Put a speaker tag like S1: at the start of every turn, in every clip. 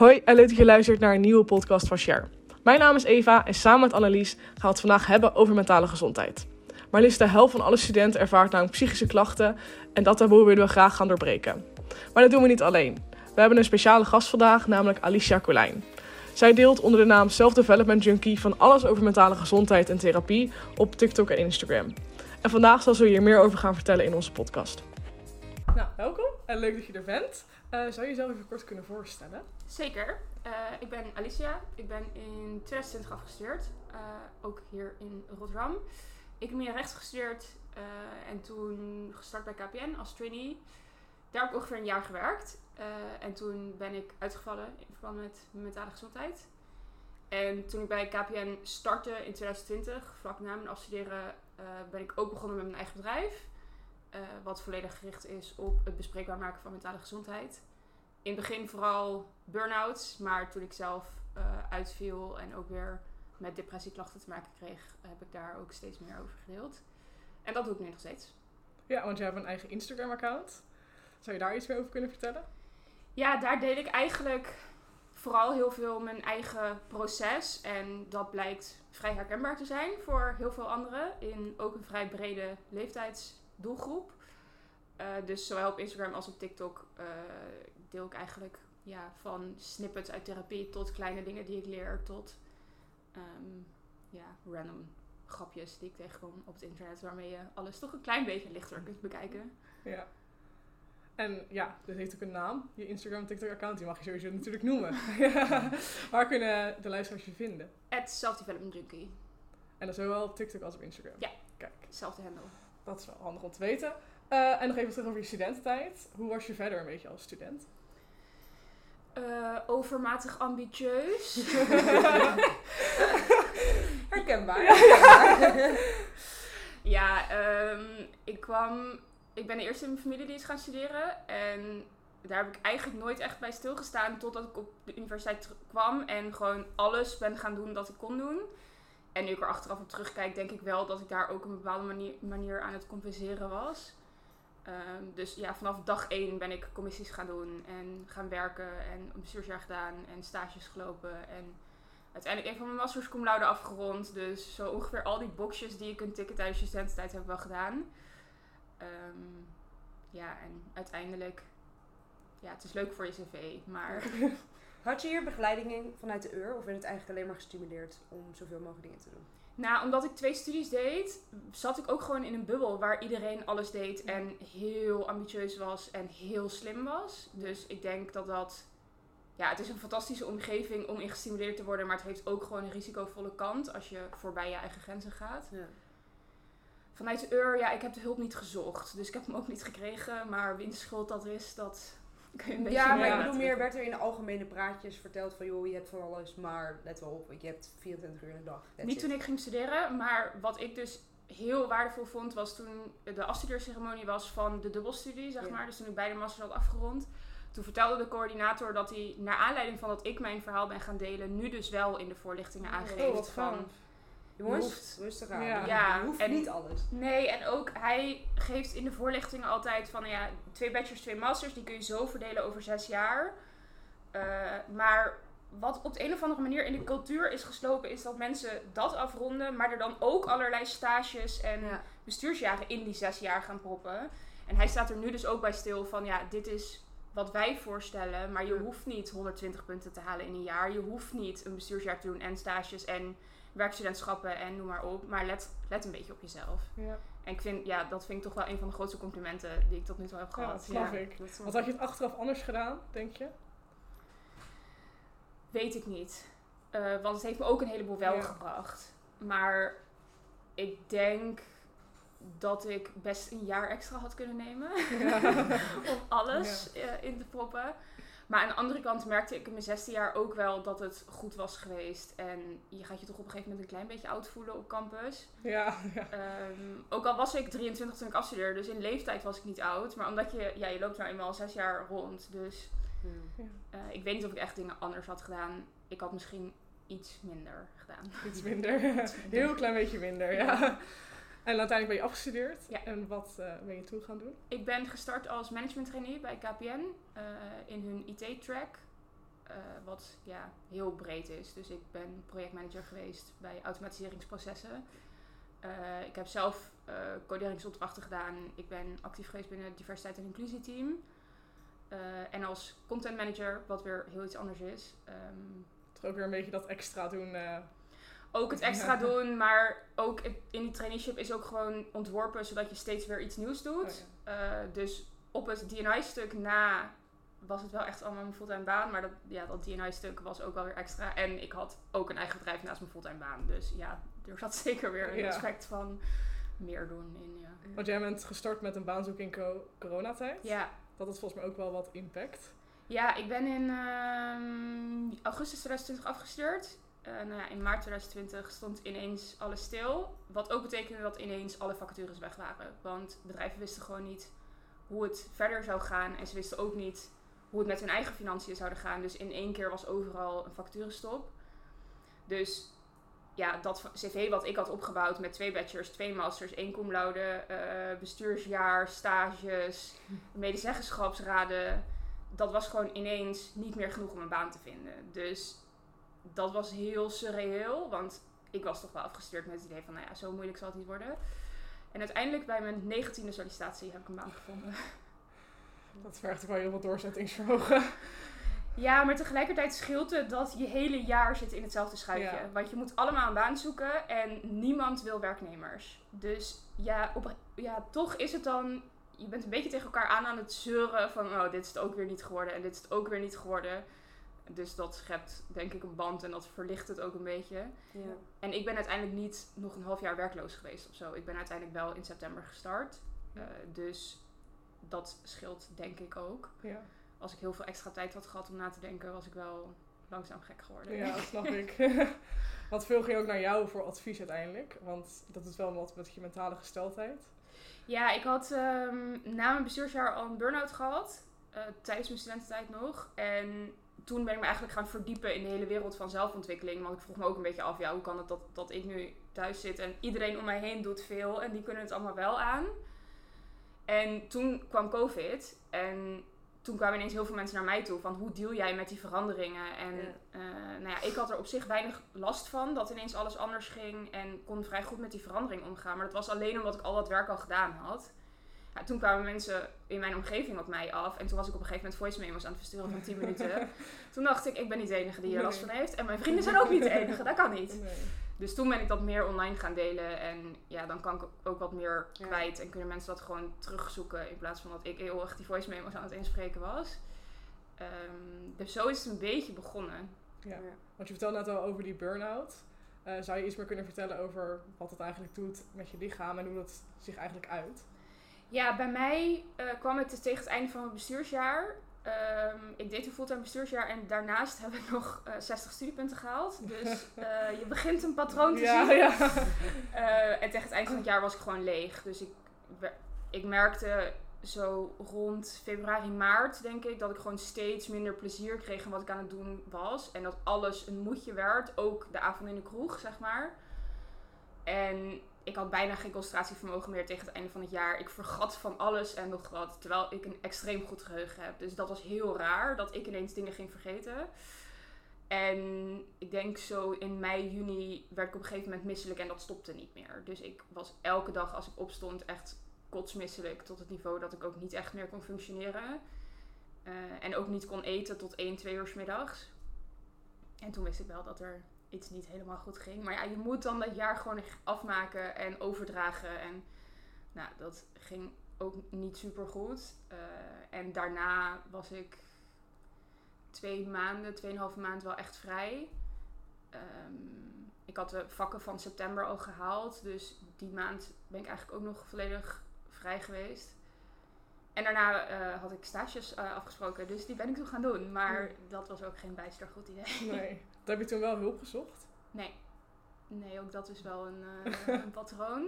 S1: Hoi en leuk dat je luistert naar een nieuwe podcast van Share. Mijn naam is Eva en samen met Annelies gaan we het vandaag hebben over mentale gezondheid. Maar liefst de helft van alle studenten ervaart namelijk psychische klachten en dat taboe willen we graag gaan doorbreken. Maar dat doen we niet alleen. We hebben een speciale gast vandaag, namelijk Alicia Colijn. Zij deelt onder de naam Self-Development Junkie van alles over mentale gezondheid en therapie op TikTok en Instagram. En vandaag zal ze hier meer over gaan vertellen in onze podcast. Nou, welkom en leuk dat je er bent. Uh, zou je jezelf even kort kunnen voorstellen?
S2: Zeker. Uh, ik ben Alicia. Ik ben in 2020 afgestudeerd. Uh, ook hier in Rotterdam. Ik heb meer rechts gestudeerd en toen gestart bij KPN als trainee. Daar heb ik ongeveer een jaar gewerkt. en toen ben ik uitgevallen in verband met mentale gezondheid. En toen ik bij KPN startte in 2020, vlak na mijn afstuderen, ben ik ook begonnen met mijn eigen bedrijf. Uh, wat volledig gericht is op het bespreekbaar maken van mentale gezondheid. In het begin vooral burn-outs, maar toen ik zelf uh, uitviel en ook weer met depressieklachten te maken kreeg, heb ik daar ook steeds meer over gedeeld. En dat doe ik nu nog steeds.
S1: Ja, want je hebt een eigen Instagram-account. Zou je daar iets meer over kunnen vertellen?
S2: Ja, daar deel ik eigenlijk vooral heel veel mijn eigen proces. En dat blijkt vrij herkenbaar te zijn voor heel veel anderen. In ook een vrij brede leeftijds doelgroep. Uh, dus zowel op Instagram als op TikTok uh, deel ik eigenlijk ja, van snippets uit therapie tot kleine dingen die ik leer, tot um, ja, random grapjes die ik tegenkom op het internet, waarmee je alles toch een klein beetje lichter kunt bekijken.
S1: Ja. En ja, dit heeft ook een naam. Je Instagram TikTok-account, die mag je sowieso natuurlijk noemen. Waar kunnen de luisteraars je vinden?
S2: At Self-Development Junkie.
S1: En dat is zowel op TikTok als op Instagram?
S2: Ja, Kijk. hetzelfde handle.
S1: Dat is wel handig om te weten. Uh, en nog even terug over je studententijd. Hoe was je verder een beetje als student?
S2: Uh, overmatig ambitieus.
S3: Herkenbaar.
S2: ja, um, ik kwam. Ik ben de eerste in mijn familie die is gaan studeren. En daar heb ik eigenlijk nooit echt bij stilgestaan totdat ik op de universiteit kwam en gewoon alles ben gaan doen dat ik kon doen. En nu ik er achteraf op terugkijk, denk ik wel dat ik daar ook een bepaalde manier, manier aan het compenseren was. Um, dus ja, vanaf dag één ben ik commissies gaan doen en gaan werken en een bestuursjaar gedaan en stages gelopen. En uiteindelijk een van mijn masters cum laude afgerond. Dus zo ongeveer al die boxjes die je kunt tikken tijdens je studententijd heb wel gedaan. Um, ja, en uiteindelijk, ja, het is leuk voor je cv, maar
S3: Had je hier begeleiding vanuit de UR of werd het eigenlijk alleen maar gestimuleerd om zoveel mogelijk dingen te doen?
S2: Nou, omdat ik twee studies deed, zat ik ook gewoon in een bubbel waar iedereen alles deed en heel ambitieus was en heel slim was. Dus ik denk dat dat. Ja, het is een fantastische omgeving om in gestimuleerd te worden, maar het heeft ook gewoon een risicovolle kant als je voorbij je eigen grenzen gaat. Ja. Vanuit de UR, ja, ik heb de hulp niet gezocht. Dus ik heb hem ook niet gekregen. Maar wiens schuld dat is, dat
S3: ja, maar ik bedoel meer, werd er in de algemene praatjes verteld van joh, je hebt van alles, maar let wel op, je hebt 24 uur in de dag.
S2: Niet toen ik ging studeren, maar wat ik dus heel waardevol vond, was toen de afstudeerceremonie was van de dubbelstudie, zeg maar. Dus toen ik beide masters had afgerond. Toen vertelde de coördinator dat hij, naar aanleiding van dat ik mijn verhaal ben gaan delen, nu dus wel in de voorlichtingen oh, aangeeft oh, van
S3: Jongens, rustig aan. Ja, ja hoeft en, niet alles.
S2: Nee, en ook hij geeft in de voorlichtingen altijd van ja, twee bachelors, twee masters, die kun je zo verdelen over zes jaar. Uh, maar wat op de een of andere manier in de cultuur is geslopen, is dat mensen dat afronden, maar er dan ook allerlei stages en bestuursjaren in die zes jaar gaan proppen. En hij staat er nu dus ook bij stil van ja, dit is wat wij voorstellen, maar je hoeft niet 120 punten te halen in een jaar. Je hoeft niet een bestuursjaar te doen en stages en werkstudentschappen en noem maar op. Maar let, let een beetje op jezelf. Ja. En ik vind, ja, dat vind ik toch wel een van de grootste complimenten die ik tot nu toe heb gehad.
S1: Ja, dat ik. Wat had je het achteraf anders gedaan, denk je?
S2: Weet ik niet. Uh, want het heeft me ook een heleboel wel gebracht. Maar ik denk dat ik best een jaar extra had kunnen nemen. om alles uh, in te proppen. Maar aan de andere kant merkte ik in mijn zesde jaar ook wel dat het goed was geweest. En je gaat je toch op een gegeven moment een klein beetje oud voelen op campus.
S1: Ja, ja.
S2: Um, ook al was ik 23 toen ik afstudeerde, dus in leeftijd was ik niet oud. Maar omdat je, ja, je loopt nou eenmaal zes jaar rond. Dus ja. uh, ik weet niet of ik echt dingen anders had gedaan. Ik had misschien iets minder gedaan.
S1: Iets minder. Heel klein beetje minder, ja. En uiteindelijk ben je afgestudeerd. Ja. En wat uh, ben je toen gaan doen?
S2: Ik ben gestart als management trainee bij KPN uh, in hun IT-track. wat ja, heel breed is. Dus ik ben projectmanager geweest bij automatiseringsprocessen. Ik heb zelf coderingsopdrachten gedaan. Ik ben actief geweest binnen het diversiteit en inclusieteam. En als content manager, wat weer heel iets anders is. Um,
S1: Toch ook weer een beetje dat extra doen.
S2: Ook het extra doen, maar ook in die traineeship is ook gewoon ontworpen zodat je steeds weer iets nieuws doet. Oh, dus op het DNI-stuk na was het wel echt allemaal mijn fulltime baan. Maar dat, ja, dat DNI-stuk was ook wel weer extra. En ik had ook een eigen bedrijf naast mijn fulltime baan. Dus ja, er zat zeker weer een aspect van meer doen in. Ja.
S1: Want jij bent gestart met een baanzoek in coronatijd.
S2: Ja.
S1: Dat had volgens mij ook wel wat impact.
S2: Ja, ik ben in uh, augustus 2020 afgestuurd. Uh, nou ja, in maart 2020 stond ineens alles stil. Wat ook betekende dat ineens alle vacatures weg waren. Want bedrijven wisten gewoon niet hoe het verder zou gaan. En ze wisten ook niet hoe het met hun eigen financiën zouden gaan. Dus in één keer was overal een facturenstop. Dus ja, dat cv wat ik had opgebouwd met twee bachelors, twee masters, één cum laude, uh, bestuursjaar, stages, medezeggenschapsraden. Dat was gewoon ineens niet meer genoeg om een baan te vinden. Dus dat was heel surreëel, want ik was toch wel afgestuurd met het idee van, nou ja, zo moeilijk zal het niet worden. En uiteindelijk bij mijn negentiende sollicitatie heb ik een baan gevonden.
S1: Dat vergt ook wel heel veel doorzettingsvermogen.
S2: Ja, maar tegelijkertijd scheelt het dat je hele jaar zit in hetzelfde schuitje. Want je moet allemaal een baan zoeken en niemand wil werknemers. Dus ja, op, ja, toch is het dan... Je bent een beetje tegen elkaar aan aan het zeuren van... Oh, dit is het ook weer niet geworden en dit is het ook weer niet geworden. Dus dat schept denk ik een band en dat verlicht het ook een beetje. Ja. En ik ben uiteindelijk niet nog een half jaar werkloos geweest of zo. Ik ben uiteindelijk wel in september gestart. Uh, dus dat scheelt denk ik ook. Ja. Als ik heel veel extra tijd had gehad om na te denken, was ik wel langzaam gek geworden.
S1: Ja, dat snap ik. wat veel ging ook naar jou voor advies uiteindelijk? Want dat is wel wat met je mentale gesteldheid.
S2: Ja, ik had um, na mijn bestuursjaar al een burn-out gehad. Uh, tijdens mijn studententijd nog. En toen ben ik me eigenlijk gaan verdiepen in de hele wereld van zelfontwikkeling. Want ik vroeg me ook een beetje af, ja, hoe kan het dat, dat ik nu thuis zit en iedereen om mij heen doet veel en die kunnen het allemaal wel aan. En toen kwam COVID en toen kwamen ineens heel veel mensen naar mij toe van hoe deal jij met die veranderingen. En eh, nou ja, ik had er op zich weinig last van dat ineens alles anders ging en kon vrij goed met die verandering omgaan. Maar dat was alleen omdat ik al dat werk al gedaan had. Ja, toen kwamen mensen in mijn omgeving op mij af. En toen was ik op een gegeven moment voice memos aan het versturen van 10 minuten. toen dacht ik, ik ben niet de enige die hier last van heeft. En mijn vrienden zijn ook niet de enige, dat kan niet. Nee. Dus toen ben ik dat meer online gaan delen. En ja, dan kan ik ook wat meer kwijt. En kunnen mensen dat gewoon terugzoeken. In plaats van dat ik heel erg die voice memos aan het inspreken was. Um, dus zo is het een beetje begonnen.
S1: Ja, want je vertelde net al over die burn-out. Uh, zou je iets meer kunnen vertellen over wat het eigenlijk doet met je lichaam en hoe dat zich eigenlijk uit?
S2: Ja, bij mij uh, kwam het dus tegen het einde van mijn bestuursjaar. Um, ik deed een fulltime bestuursjaar en daarnaast heb ik nog uh, eh, 60 studiepunten gehaald. Dus uh, je begint een patroon te ja, zien. Ja. Uh, en tegen het eind van het jaar was ik gewoon leeg. Dus ik, ik merkte zo rond februari, maart, denk ik, dat ik gewoon steeds minder plezier kreeg in wat ik aan het doen was. En dat alles een moedje werd. Ook de avond in de kroeg, zeg maar. En ik had bijna geen concentratievermogen meer tegen het einde van het jaar. Ik vergat van alles en nog wat. Terwijl ik een extreem goed geheugen heb. Dus dat was heel raar dat ik ineens dingen ging vergeten. En ik denk zo in mei, juni werd ik op een gegeven moment misselijk en dat stopte niet meer. Dus ik was elke dag als ik opstond echt kotsmisselijk. Tot het niveau dat ik ook niet echt meer kon functioneren. Uh, en ook niet kon eten tot 1, 2 uur s middags. En toen wist ik wel dat er iets niet helemaal goed ging. Maar ja, je moet dan dat jaar gewoon afmaken en overdragen. En nou, dat ging ook niet super goed. Uh, en daarna was ik twee maanden, tweeënhalve maand wel echt vrij. Um, ik had de vakken van september al gehaald. Dus die maand ben ik eigenlijk ook nog volledig vrij geweest. En daarna uh, had ik stages uh, afgesproken, dus die ben ik toen gaan doen. Maar dat was ook geen bijster goed idee.
S1: Nee. Heb je toen wel hulp gezocht?
S2: Nee. Nee, ook dat is wel een, uh, een patroon.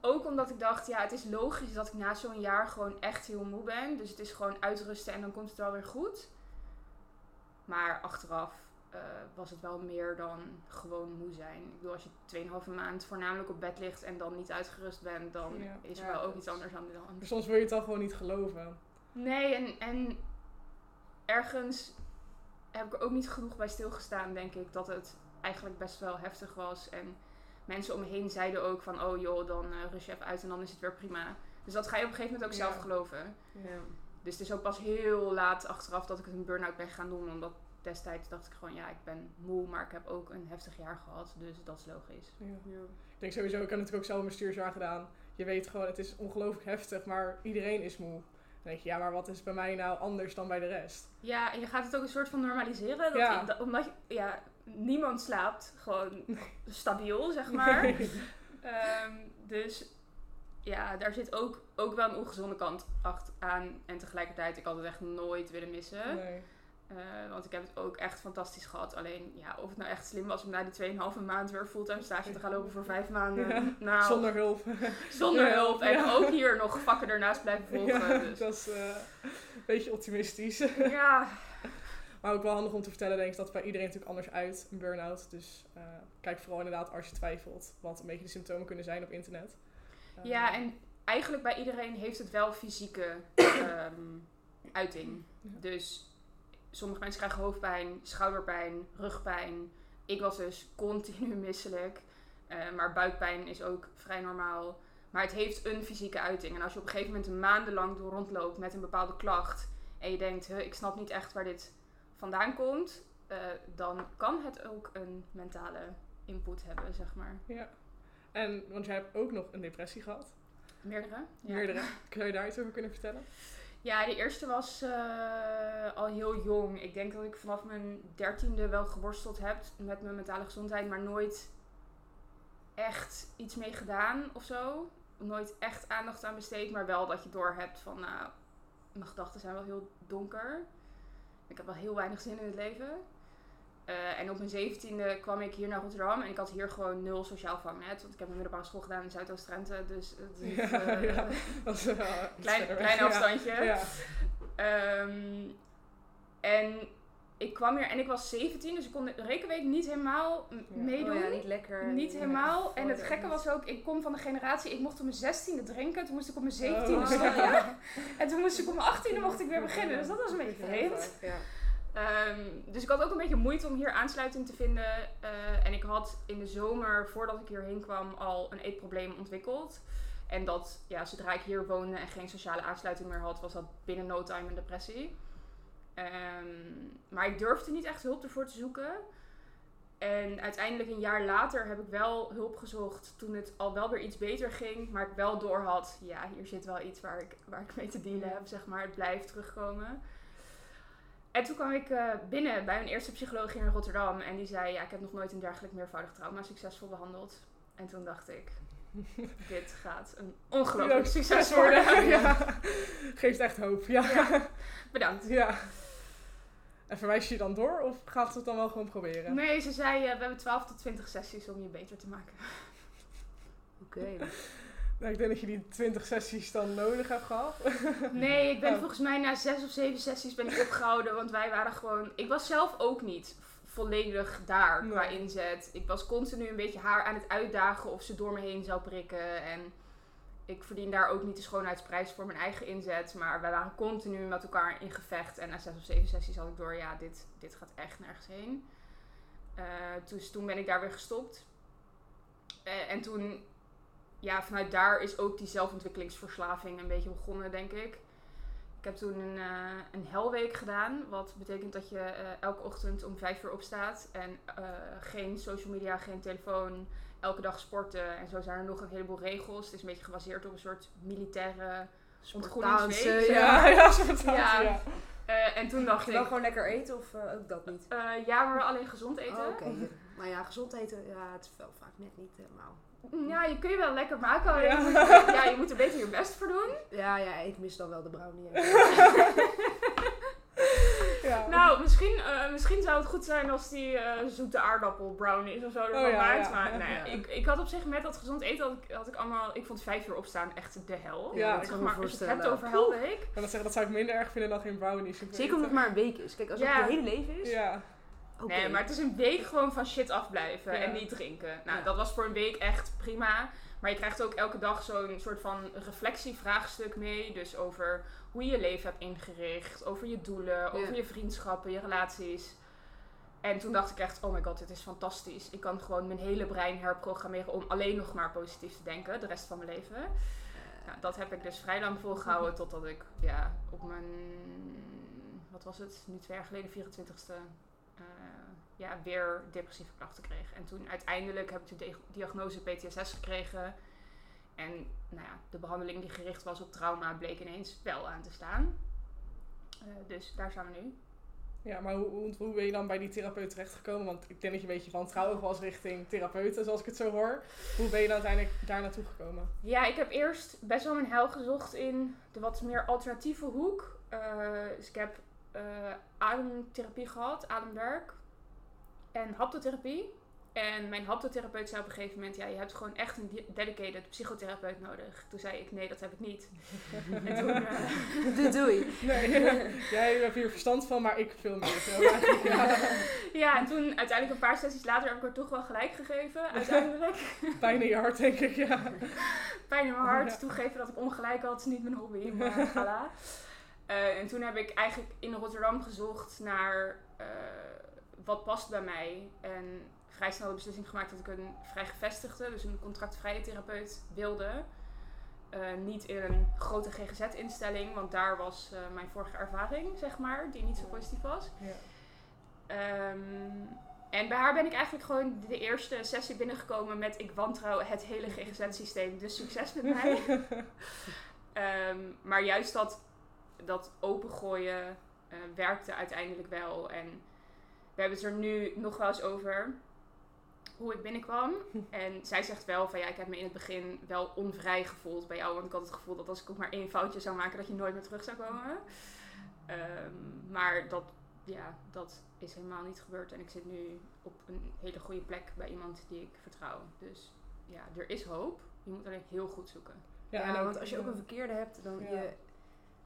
S2: Ook omdat ik dacht, ja, het is logisch dat ik na zo'n jaar gewoon echt heel moe ben. Dus het is gewoon uitrusten en dan komt het wel weer goed. Maar achteraf uh, was het wel meer dan gewoon moe zijn. Ik bedoel, als je 2,5 maand voornamelijk op bed ligt en dan niet uitgerust bent, dan is er wel ook iets anders aan de hand.
S1: Soms wil je het dan gewoon niet geloven.
S2: Nee, en, en ergens heb ik er ook niet genoeg bij stilgestaan, denk ik, dat het eigenlijk best wel heftig was. En mensen om me heen zeiden ook van, oh joh, dan uh, rust je even uit en dan is het weer prima. Dus dat ga je op een gegeven moment ook
S1: Ja.
S2: zelf geloven.
S3: Ja.
S2: Dus het is ook pas heel laat achteraf dat ik een burn-out ben gaan doen. Omdat destijds dacht ik gewoon, ja, ik ben moe, maar ik heb ook een heftig jaar gehad. Dus dat is logisch.
S1: Ja.
S3: Ja.
S1: Ik denk sowieso, ik heb natuurlijk ook zelf een bestuursjaar gedaan. Je weet gewoon, het is ongelooflijk heftig, maar iedereen is moe. Dan denk je, ja, maar wat is bij mij nou anders dan bij de rest?
S2: Ja, en je gaat het ook een soort van normaliseren. Dat
S1: Ja.
S2: dat- omdat je, ja, niemand slaapt gewoon stabiel, zeg maar. Ehm, dus ja, daar zit ook, ook wel een ongezonde kant acht aan. En tegelijkertijd, ik had het echt nooit willen missen.
S1: Nee.
S2: Eh, want ik heb het ook echt fantastisch gehad. Alleen, ja, of het nou echt slim was om na die 2,5 maand weer fulltime stage te gaan lopen voor vijf maanden.
S1: Ja.
S2: Nou,
S1: Zonder hulp.
S2: zonder
S1: Ja.
S2: hulp. En
S1: Ja.
S2: ook hier nog vakken ernaast blijven volgen. Dus.
S1: dat is eh, een beetje optimistisch.
S2: ja,
S1: Maar ook wel handig om te vertellen, denk ik, dat het bij iedereen natuurlijk anders uit, een burn-out. Dus eh, kijk vooral inderdaad als je twijfelt, wat een beetje de symptomen kunnen zijn op internet.
S2: Ja, en eigenlijk bij iedereen heeft het wel fysieke ehm, uiting. Dus sommige mensen krijgen hoofdpijn, schouderpijn, rugpijn. Ik was dus continu misselijk. Eh, maar buikpijn is ook vrij normaal. Maar het heeft een fysieke uiting. En als je op een gegeven moment maandenlang door rondloopt met een bepaalde klacht. En je denkt, "Huh, ik snap niet echt waar dit vandaan komt. eh, dan kan het ook een mentale input hebben, zeg maar.
S1: Ja. En, want jij hebt ook nog een depressie gehad.
S2: Meerdere. Ja.
S1: Meerdere. Kun je daar iets over kunnen vertellen?
S2: Ja, de eerste was eh, al heel jong. Ik denk dat ik vanaf mijn dertiende wel geworsteld heb met mijn mentale gezondheid, maar nooit echt iets mee gedaan of zo. Nooit echt aandacht aan besteed, maar wel dat je door hebt van, nou, mijn gedachten zijn wel heel donker. Ik heb wel heel weinig zin in het leven. Eh, en op mijn zeventiende kwam ik hier naar Rotterdam en ik had hier gewoon nul sociaal vangnet. Want ik heb een middelbare school gedaan in Zuidoost-Drenthe, dus het is
S1: Ja,
S2: eh,
S1: ja. Wel
S2: klein, klein afstandje.
S1: Ja.
S2: Ehm, en ik kwam hier en ik was 17, dus ik kon de rekenweek niet helemaal meedoen.
S3: Oh ja, niet lekker.
S2: Niet helemaal. En het gekke was ook, ik kom van de generatie, ik mocht op mijn 16e drinken. Toen moest ik op mijn 17e
S1: Oh.
S2: En toen moest ik op mijn 18e mocht ik weer beginnen. Dus dat was een beetje vreemd.
S3: Ja.
S2: Ehm, dus ik had ook een beetje moeite om hier aansluiting te vinden. Eh, en ik had in de zomer, voordat ik hierheen kwam, al een eetprobleem ontwikkeld. En dat, ja, zodra ik hier woonde en geen sociale aansluiting meer had, was dat binnen no time een depressie. Ehm, maar ik durfde niet echt hulp ervoor te zoeken. En uiteindelijk een jaar later heb ik wel hulp gezocht toen het al wel weer iets beter ging. Maar ik wel door had, ja, hier zit wel iets waar ik, waar ik mee te dealen heb, zeg maar. Het blijft terugkomen. En toen kwam ik eh, binnen bij een eerste psycholoog hier in Rotterdam. En die zei, ja, ik heb nog nooit een dergelijk meervoudig trauma succesvol behandeld. En toen dacht ik, dit gaat een ongelooflijk succes worden.
S1: Ja. Geeft echt hoop. Ja.
S2: Ja. Bedankt.
S1: ja. En verwijs je je dan door of gaat ze het dan wel gewoon proberen?
S2: Nee, ze zei, eh, we hebben 12 tot 20 sessies om je beter te maken.
S3: Oké.
S1: Nou, ik denk dat je die 20 sessies dan nodig hebt gehad.
S2: Nee, ik ben
S1: Oh.
S2: volgens mij na zes of zeven sessies ben ik opgehouden. Want wij waren gewoon... Ik was zelf ook niet volledig daar qua
S1: Nee.
S2: inzet. Ik was continu een beetje haar aan het uitdagen of ze door me heen zou prikken. En ik verdien daar ook niet de schoonheidsprijs voor mijn eigen inzet. Maar wij waren continu met elkaar in gevecht. En na zes of zeven sessies had ik door, ja, dit, dit gaat echt nergens heen. Eh, dus toen ben ik daar weer gestopt. Eh, en toen, ja, vanuit daar is ook die zelfontwikkelingsverslaving een beetje begonnen, denk ik. Ik heb toen een, eh, een helweek gedaan. Wat betekent dat je eh, elke ochtend om vijf uur opstaat. En eh, geen social media, geen telefoon. Elke dag sporten. En zo zijn er nog een heleboel regels. Het is een beetje gebaseerd op een soort militaire ontgroeningsweek.
S1: Ja,
S3: ja.
S1: ja,
S2: Ja.
S1: ja.
S2: En toen dacht ik,
S3: wel gewoon lekker eten of ook dat niet?
S2: ja, maar alleen gezond eten.
S3: Oh, Oké. Maar ja, gezond eten, ja, het is wel vaak net niet helemaal.
S2: Ja, je kun je wel lekker maken. alleen
S1: Ja.
S2: je moet- ja, je moet er beter je best voor doen.
S3: Ja, ja, ik mis dan wel de brownie.
S1: Ja.
S2: Nou, misschien, eh, misschien zou het goed zijn als die eh, zoete aardappel brownies of zo ervan
S1: Oh ja,
S2: maakt.
S1: ja.
S2: Maar nee,
S3: Ja.
S2: ik, ik had op zich met dat gezond eten, had ik, had ik allemaal... Ik vond vijf uur opstaan echt de hel.
S1: Ja,
S3: dat
S1: ik
S3: kan me
S2: maar, als je het
S3: voorstellen.
S2: hebt over helweek.
S1: Ik kan dat zeggen, dat zou ik minder erg vinden dan geen brownies.
S3: Zeker omdat het maar een week is. Kijk, als het
S2: Ja.
S3: je hele leven is.
S1: Ja.
S2: Nee, maar het is een week gewoon van shit afblijven
S1: Ja.
S2: en niet drinken. Nou,
S3: Ja.
S2: dat was voor een week echt prima. Maar je krijgt ook elke dag zo'n soort van reflectievraagstuk mee. Dus over hoe je je leven hebt ingericht, over je doelen, over je vriendschappen, je relaties. En toen dacht ik echt, oh my god, dit is fantastisch. Ik kan gewoon mijn hele brein herprogrammeren om alleen nog maar positief te denken, de rest van mijn leven. Nou, dat heb ik dus vrij lang volgehouden totdat ik ja, op mijn, wat was het, nu twee jaar geleden, 24ste, uh, ja, weer depressieve klachten kreeg. En toen uiteindelijk heb ik de diagnose PTSS gekregen. En nou ja, de behandeling die gericht was op trauma bleek ineens wel aan te staan. Uh, dus daar zijn we nu.
S1: Ja, maar hoe, hoe, ben je dan bij die therapeut terechtgekomen? Want ik denk dat je een beetje wantrouwig was richting therapeuten, zoals ik het zo hoor. Hoe ben je dan uiteindelijk daar naartoe gekomen?
S2: Ja, ik heb eerst best wel mijn hel gezocht in de wat meer alternatieve hoek. Uh, dus ik heb uh, ademtherapie gehad, ademwerk en haptotherapie. En mijn haptotherapeut zei op een gegeven moment, ja, je hebt gewoon echt een dedicated psychotherapeut nodig. Toen zei ik, nee, dat heb ik niet. en toen...
S3: Uh... doei, doei.
S1: Nee, jij hebt hier verstand van, maar ik veel meer.
S2: ja. ja, en toen uiteindelijk een paar sessies later heb ik er toch wel gelijk gegeven, uiteindelijk.
S1: Pijn in je hart, denk ik, ja.
S2: Pijn in mijn hart. Toegeven dat ik ongelijk had, is niet mijn hobby, maar voilà. Uh, en toen heb ik eigenlijk in Rotterdam gezocht naar... Uh, wat past bij mij. En vrij snel de beslissing gemaakt dat ik een vrij gevestigde, dus een contractvrije therapeut wilde. Uh, niet in een grote GGZ-instelling, want daar was mijn vorige ervaring, zeg maar, die niet zo positief was. Ja. Um, en bij haar ben ik eigenlijk gewoon de eerste sessie binnengekomen met ik wantrouw het hele GGZ-systeem, dus succes met mij. um, maar juist dat, dat opengooien uh, werkte uiteindelijk wel. En we hebben het er nu nog wel eens over hoe ik binnenkwam. En zij zegt wel van ja, ik heb me in het begin wel onvrij gevoeld bij jou. Want ik had het gevoel dat als ik ook maar één foutje zou maken, dat je nooit meer terug zou komen. Um, maar dat, ja, dat is helemaal niet gebeurd. En ik zit nu op een hele goede plek bij iemand die ik vertrouw. Dus ja, er is hoop. Je moet alleen heel goed zoeken.
S3: Ja, ja want als je ook een verkeerde hebt, dan ja. je,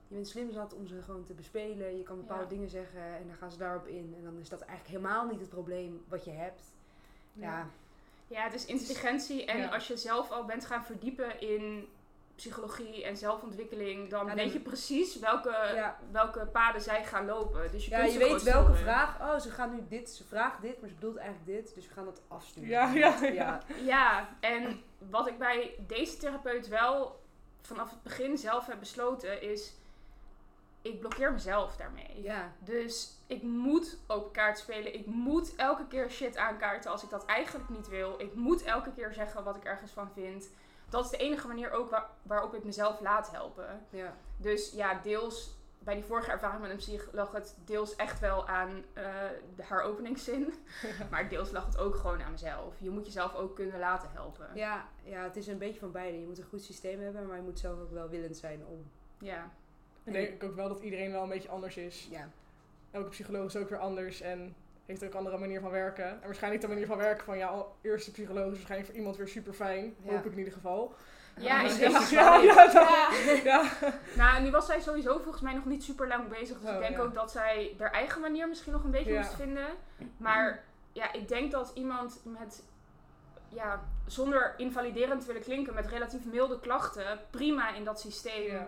S3: je bent slim zat om ze gewoon te bespelen. Je kan bepaalde ja. dingen zeggen en dan gaan ze daarop in. En dan is dat eigenlijk helemaal niet het probleem wat je hebt. Ja,
S2: ja het is intelligentie. En als je zelf al bent gaan verdiepen in psychologie en zelfontwikkeling, dan weet je precies welke, welke paden zij gaan lopen. Dus je,
S3: ja, je weet welke vraag. Oh, ze gaan nu dit, ze vraagt dit, maar ze bedoelt eigenlijk dit. Dus we gaan dat afsturen.
S1: Ja, ja,
S2: ja. ja, en wat ik bij deze therapeut wel vanaf het begin zelf heb besloten is ik blokkeer mezelf daarmee.
S3: Ja.
S2: Dus ik moet open kaart spelen. Ik moet elke keer shit aankaarten als ik dat eigenlijk niet wil. Ik moet elke keer zeggen wat ik ergens van vind. Dat is de enige manier ook waarop ik mezelf laat helpen.
S3: Ja.
S2: Dus ja, deels bij die vorige ervaring met een psych lag het deels echt wel aan uh, de, haar openingszin. maar deels lag het ook gewoon aan mezelf. Je moet jezelf ook kunnen laten helpen.
S3: Ja, ja, het is een beetje van beide. Je moet een goed systeem hebben, maar je moet zelf ook wel willend zijn om.
S2: Ja.
S1: Ik denk ook wel dat iedereen wel een beetje anders is.
S3: Ja.
S1: Elke psycholoog is ook weer anders en heeft ook een andere manier van werken. En waarschijnlijk de manier van werken van jouw eerste psycholoog is waarschijnlijk voor iemand weer super fijn. Ja. Hoop ik in ieder geval.
S2: Ja, ik
S1: ja,
S2: ja,
S1: ja, ja, ja.
S2: Nou, nu was zij sowieso volgens mij nog niet super lang bezig. Dus oh, ik denk ook dat zij haar eigen manier misschien nog een beetje moest vinden. Maar ja, ik denk dat iemand met, ja, zonder invaliderend te willen klinken, met relatief milde klachten, prima in dat systeem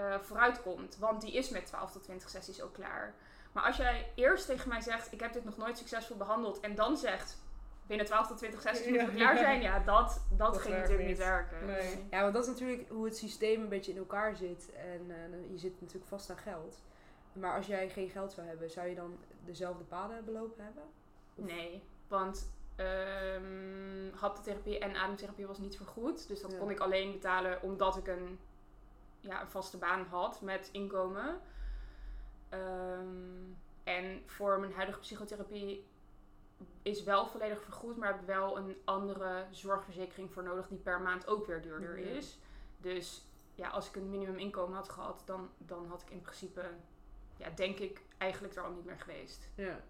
S2: uh, vooruit komt. Want die is met 12 tot 20 sessies ook klaar. Maar als jij eerst tegen mij zegt, ik heb dit nog nooit succesvol behandeld. En dan zegt, binnen 12 tot 20 sessies moet het klaar zijn. Ja, dat, dat, ging natuurlijk niet werken.
S3: Nee. Ja, want dat is natuurlijk hoe het systeem een beetje in elkaar zit. En uh, je zit natuurlijk vast aan geld. Maar als jij geen geld zou hebben, zou je dan dezelfde paden belopen hebben?
S2: Nee, want um, haptotherapie en ademtherapie was niet vergoed. Dus dat kon ik alleen betalen omdat ik een ja, een vaste baan had met inkomen. Um, en voor mijn huidige psychotherapie is wel volledig vergoed, maar heb wel een andere zorgverzekering voor nodig die per maand ook weer duurder is. Dus ja, als ik een minimuminkomen had gehad, dan, dan had ik in principe, ja, denk ik, eigenlijk er al niet meer geweest.
S3: Ja.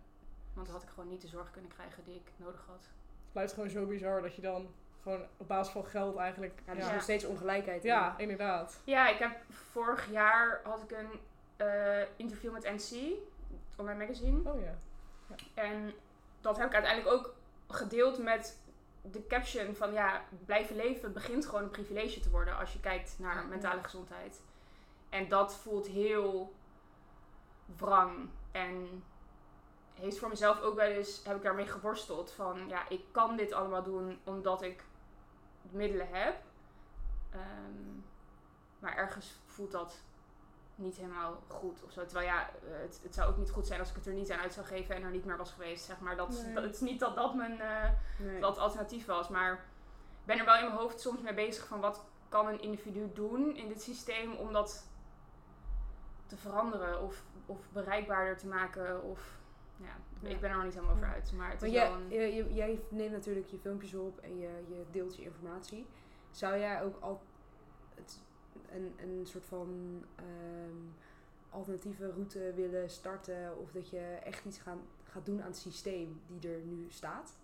S2: Want dan had ik gewoon niet de zorg kunnen krijgen die ik nodig had.
S1: Het blijft gewoon zo bizar dat je dan gewoon op basis van geld eigenlijk.
S3: Ja, er is nog steeds ongelijkheid.
S1: Ja, inderdaad.
S2: Ja, ik heb vorig jaar had ik een uh, interview met NC, mijn magazine.
S1: Oh ja.
S2: ja. En dat heb ik uiteindelijk ook gedeeld met de caption van ja, blijven leven begint gewoon een privilege te worden als je kijkt naar
S3: Ja.
S2: mentale gezondheid. En dat voelt heel wrang. En heeft voor mezelf ook wel eens, heb ik daarmee geworsteld van ja, ik kan dit allemaal doen omdat ik middelen heb. Ehm, maar ergens voelt dat niet helemaal goed of zo. Terwijl ja, eh, het, het zou ook niet goed zijn als ik het er niet aan uit zou geven en er niet meer was geweest. Zeg maar. dat,
S1: Nee.
S2: dat, het is niet dat dat mijn eh,
S3: Nee.
S2: dat alternatief was. Maar ik ben er wel in mijn hoofd soms mee bezig van wat kan een individu doen in dit systeem om dat te veranderen of, of bereikbaarder te maken. Of, ja,
S3: Ja.
S2: ik ben er nog niet helemaal over uit. Maar het
S3: Maar
S2: is
S3: jij,
S2: wel een...
S3: je- jij neemt natuurlijk je filmpjes op en je, je deelt je informatie. Zou jij ook al het, een, een soort van ehm, alternatieve route willen starten? Of dat je echt iets gaan, gaat doen aan het systeem die er nu staat?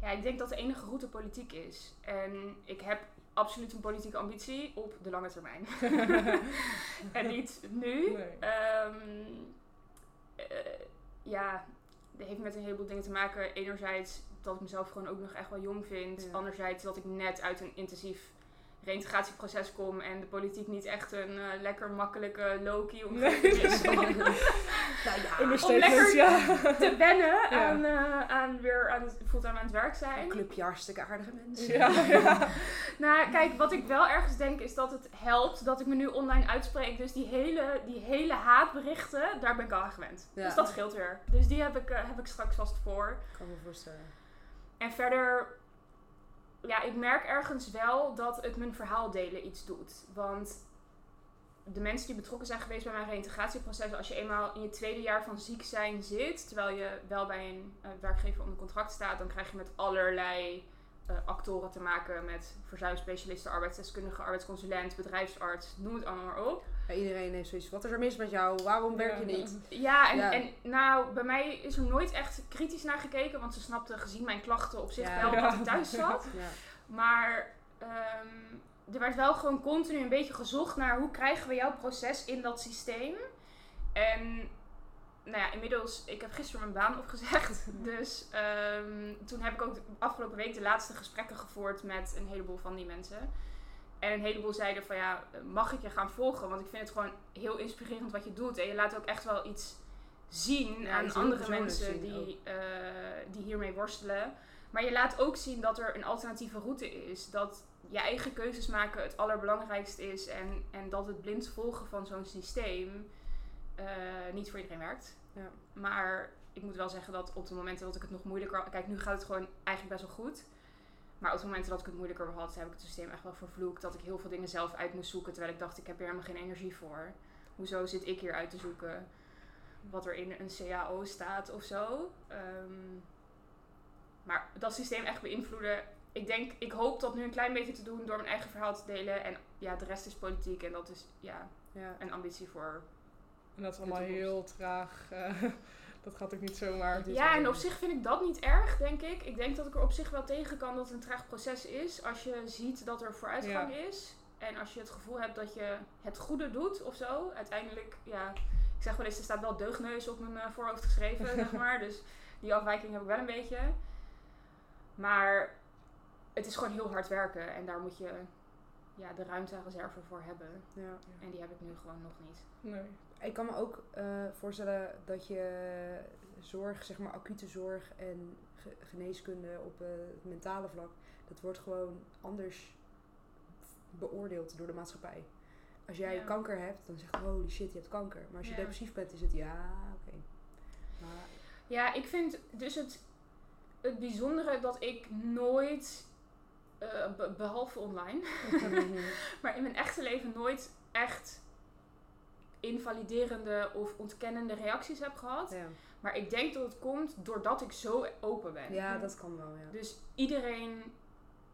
S2: Ja, ik denk dat de enige route politiek is. En ik heb absoluut een politieke ambitie op de lange termijn. en niet nu.
S1: Nee.
S2: Ehm, eh, ja, dat heeft met een heleboel dingen te maken. Enerzijds dat ik mezelf gewoon ook nog echt wel jong vind.
S3: Ja.
S2: Anderzijds dat ik net uit een intensief reïntegratieproces kom en de politiek niet echt een eh, lekker makkelijke low-key omgeving is. Om,
S3: nou ja,
S1: Understatement,
S2: lekker-
S1: ja.
S2: te wennen
S1: Ja.
S2: aan, eh, aan weer aan het, fulltime aan het werk zijn.
S3: een clubje hartstikke aardige mensen.
S1: Ja.
S2: Nou, kijk, wat ik wel ergens denk is dat het helpt dat ik me nu online uitspreek. Dus die hele, die hele haatberichten, daar ben ik al aan gewend. Dus dat scheelt weer. Dus die heb ik, eh, heb ik straks vast voor.
S3: kan me voorstellen.
S2: En verder, ja, ik merk ergens wel dat het mijn verhaal delen iets doet. Want de mensen die betrokken zijn geweest bij mijn reïntegratieproces, als je eenmaal in je tweede jaar van ziek zijn zit, terwijl je wel bij een eh, werkgever onder contract staat, dan krijg je met allerlei eh, actoren te maken, met verzuimspecialisten, arbeidsdeskundige, arbeidsconsulent, bedrijfsarts, noem het allemaal maar op.
S3: Ja, iedereen heeft zoiets. Wat is er mis met jou? Waarom werk je niet?
S2: Ja, en,
S3: Ja.
S2: en nou, bij mij is er nooit echt kritisch naar gekeken, want ze snapten gezien mijn klachten op zich
S3: Ja.
S2: wel dat ik thuis zat.
S3: Ja.
S2: Maar ehm, er werd wel gewoon continu een beetje gezocht naar hoe krijgen we jouw proces in dat systeem. En nou ja, inmiddels, ik heb gisteren mijn baan opgezegd. Dus ehm, toen heb ik ook de afgelopen week de laatste gesprekken gevoerd met een heleboel van die mensen. En een heleboel zeiden van ja, mag ik je gaan volgen? Want ik vind het gewoon heel inspirerend wat je doet. En je laat ook echt wel iets zien
S3: Ja,
S2: aan andere mensen die, eh, die hiermee worstelen. Maar je laat ook zien dat er een alternatieve route is. Dat je eigen keuzes maken het allerbelangrijkste is. En, en dat het blind volgen van zo'n systeem eh, niet voor iedereen werkt.
S3: Ja.
S2: Maar ik moet wel zeggen dat op de momenten dat ik het nog moeilijker... Kijk, nu gaat het gewoon eigenlijk best wel goed. Maar op de momenten dat ik het moeilijker had, heb ik het systeem echt wel vervloekt. Dat ik heel veel dingen zelf uit moest zoeken. Terwijl ik dacht, ik heb hier helemaal geen energie voor. Hoezo zit ik hier uit te zoeken wat er in een CAO staat of zo? Ehm, maar dat systeem echt beïnvloeden. Ik denk, ik hoop dat nu een klein beetje te doen door mijn eigen verhaal te delen. En ja, de rest is politiek. En dat is ja,
S3: Ja.
S2: een ambitie voor
S1: En dat is allemaal heel traag. eh, dat gaat ook niet zomaar.
S2: Ja, en op zich vind ik dat niet erg, denk ik. Ik denk dat ik er op zich wel tegen kan dat het een traag proces is. Als je ziet dat er vooruitgang is. En als je het gevoel hebt dat je het goede doet of zo. Uiteindelijk, ja, ik zeg wel eens, er staat wel deugneus op mijn eh, voorhoofd geschreven, zeg maar. Dus die afwijking heb ik wel een beetje. Maar het is gewoon heel hard werken. En daar moet je ja, de ruimte en reserve voor hebben.
S3: Ja.
S2: En die heb ik nu gewoon nog niet.
S1: Nee.
S3: Ik kan me ook eh, voorstellen dat je zorg, zeg maar acute zorg en ge- geneeskunde op eh, het mentale vlak, dat wordt gewoon anders beoordeeld door de maatschappij. Als jij
S2: Ja.
S3: kanker hebt, dan zegt holy shit, je hebt kanker. Maar als je
S2: Ja.
S3: depressief bent, is het ja, oké. Maar
S2: Ja, ik vind dus het, het bijzondere dat ik nooit, eh, be- behalve online, maar in mijn echte leven nooit echt invaliderende of ontkennende reacties heb gehad.
S3: ja.
S2: Maar ik denk dat het komt doordat ik zo open ben.
S3: ja, dat kan wel, ja.
S2: Dus iedereen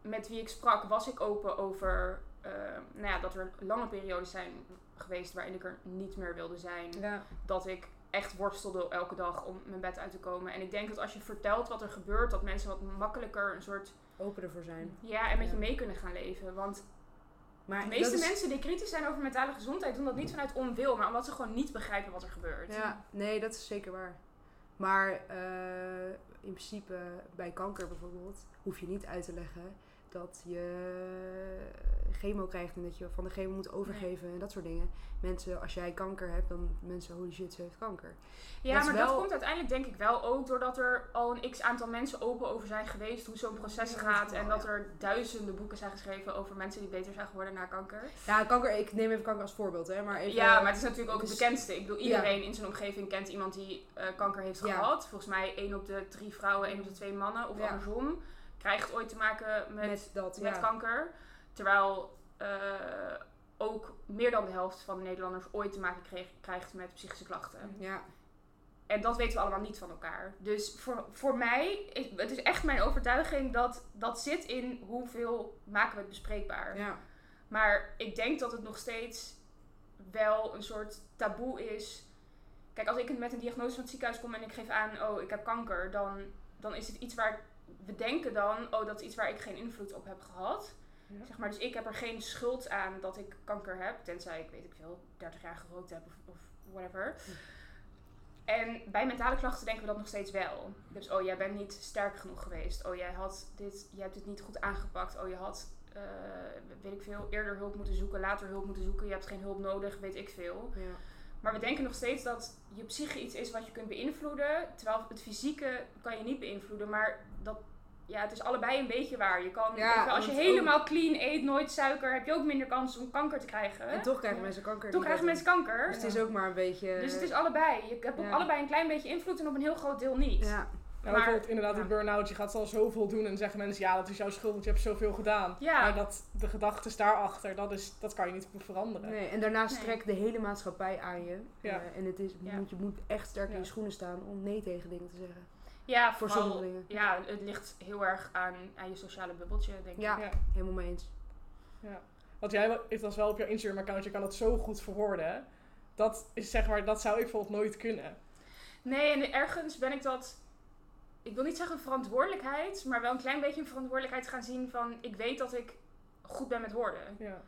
S2: met wie ik sprak, was ik open over eh, nou ja, dat er lange periodes zijn geweest waarin ik er niet meer wilde zijn
S3: Ja,
S2: dat ik echt worstelde elke dag om mijn bed uit te komen. En ik denk dat als je vertelt wat er gebeurt, dat mensen wat makkelijker een soort
S3: open ervoor zijn.
S2: ja en met je mee kunnen gaan leven. Want
S3: Maar
S2: de meeste
S3: is-
S2: mensen die kritisch zijn over mentale gezondheid doen dat niet vanuit onwil, maar omdat ze gewoon niet begrijpen wat er gebeurt.
S3: Ja, nee, dat is zeker waar. Maar eh, in principe bij kanker bijvoorbeeld hoef je niet uit te leggen dat je chemo krijgt en dat je van de chemo moet overgeven en dat soort dingen. Mensen, als jij kanker hebt, dan mensen, holy shit, ze heeft kanker.
S2: Ja,
S3: Dat
S2: maar dat komt uiteindelijk denk ik wel ook doordat er al een x aantal mensen open over zijn geweest hoe zo'n proces gaat. En dat er duizenden boeken zijn geschreven over mensen die beter zijn geworden na kanker.
S3: Ja, kanker, ik neem even kanker als voorbeeld, hè, maar even...
S2: Ja, maar het is natuurlijk ook
S3: het
S2: het
S3: is-
S2: bekendste. Ik bedoel, iedereen in zijn omgeving kent iemand die eh, kanker heeft
S3: Ja.
S2: gehad. Volgens mij één op de drie vrouwen, één op de twee mannen of
S3: Ja.
S2: andersom krijgt ooit te maken met,
S3: met dat,
S2: met
S3: ja.
S2: kanker. Terwijl eh, ook meer dan de helft van de Nederlanders ooit te maken kreeg, krijgt met psychische klachten.
S3: Ja,
S2: En dat weten we allemaal niet van elkaar. Dus voor, voor mij, is, het is echt mijn overtuiging dat dat zit in hoeveel maken we het bespreekbaar.
S3: ja.
S2: Maar ik denk dat het nog steeds wel een soort taboe is. Kijk, als ik met een diagnose van het ziekenhuis kom en ik geef aan, oh, ik heb kanker, dan, dan is het iets waar we denken dan, oh, dat is iets waar ik geen invloed op heb gehad.
S1: Ja.
S2: Zeg maar, dus ik heb er geen schuld aan dat ik kanker heb, tenzij ik, weet ik veel, 30 jaar gerookt heb of, of whatever. En bij mentale klachten denken we dat nog steeds wel. Dus, oh, jij bent niet sterk genoeg geweest. Oh, jij had dit, jij hebt dit niet goed aangepakt. Oh, je had, eh, weet ik veel, eerder hulp moeten zoeken, later hulp moeten zoeken. Je hebt geen hulp nodig, weet ik veel.
S3: ja.
S2: Maar we denken nog steeds dat je psyche iets is wat je kunt beïnvloeden. Terwijl het fysieke kan je niet beïnvloeden. Maar dat, ja, het is allebei een beetje waar. Je kan,
S3: Ja,
S2: als je helemaal clean eet, nooit suiker, heb je ook minder kans om kanker te krijgen.
S3: En toch krijgen mensen kanker. Die
S2: krijgen mensen kanker.
S3: Dus het is ook maar een beetje...
S2: Dus het is allebei. Je hebt op allebei een klein beetje invloed en op een heel groot deel niet.
S3: Ja,
S1: Ja,
S2: Maar-
S1: bijvoorbeeld inderdaad die
S2: ja.
S1: burn-out, je gaat al zoveel doen en zeggen mensen, ja, dat is jouw schuld, want je hebt zoveel gedaan.
S2: Ja.
S1: Maar dat, de gedachtes daarachter, dat, is, dat kan je niet veranderen.
S3: nee. En daarnaast
S2: Nee.
S3: trekt de hele maatschappij aan je.
S1: Ja.
S3: Eh, en het is,
S2: Ja.
S3: moet, je moet echt sterk in je schoenen staan om nee tegen dingen te zeggen.
S2: Ja,
S3: Voor
S2: vooral,
S3: sommige dingen.
S2: ja, het ligt heel erg aan, aan je sociale bubbeltje, denk ik.
S3: Ja, helemaal mee eens.
S1: Ja. Want jij het was wel op jouw Instagram-account, je kan het zo goed verwoorden. Dat is zeg maar, dat zou ik bijvoorbeeld nooit kunnen.
S2: Nee, en ergens ben ik dat, ik wil niet zeggen verantwoordelijkheid, maar wel een klein beetje een verantwoordelijkheid gaan zien van, ik weet dat ik goed ben met woorden.
S1: Ja.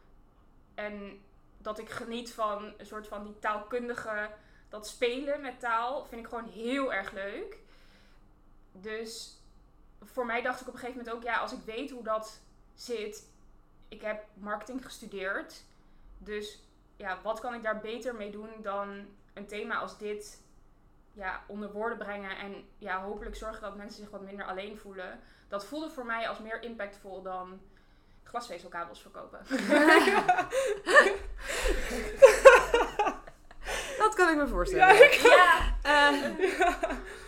S2: En dat ik geniet van een soort van die taalkundige, dat spelen met taal, vind ik gewoon heel erg leuk. Dus voor mij dacht ik op een gegeven moment ook, ja, als ik weet hoe dat zit, ik heb marketing gestudeerd, dus ja, wat kan ik daar beter mee doen dan een thema als dit ja, onder woorden brengen en ja, hopelijk zorgen dat mensen zich wat minder alleen voelen. Dat voelde voor mij als meer impactvol dan glasvezelkabels verkopen.
S3: Dat kan ik me voorstellen.
S1: Ja, ik-
S2: ja,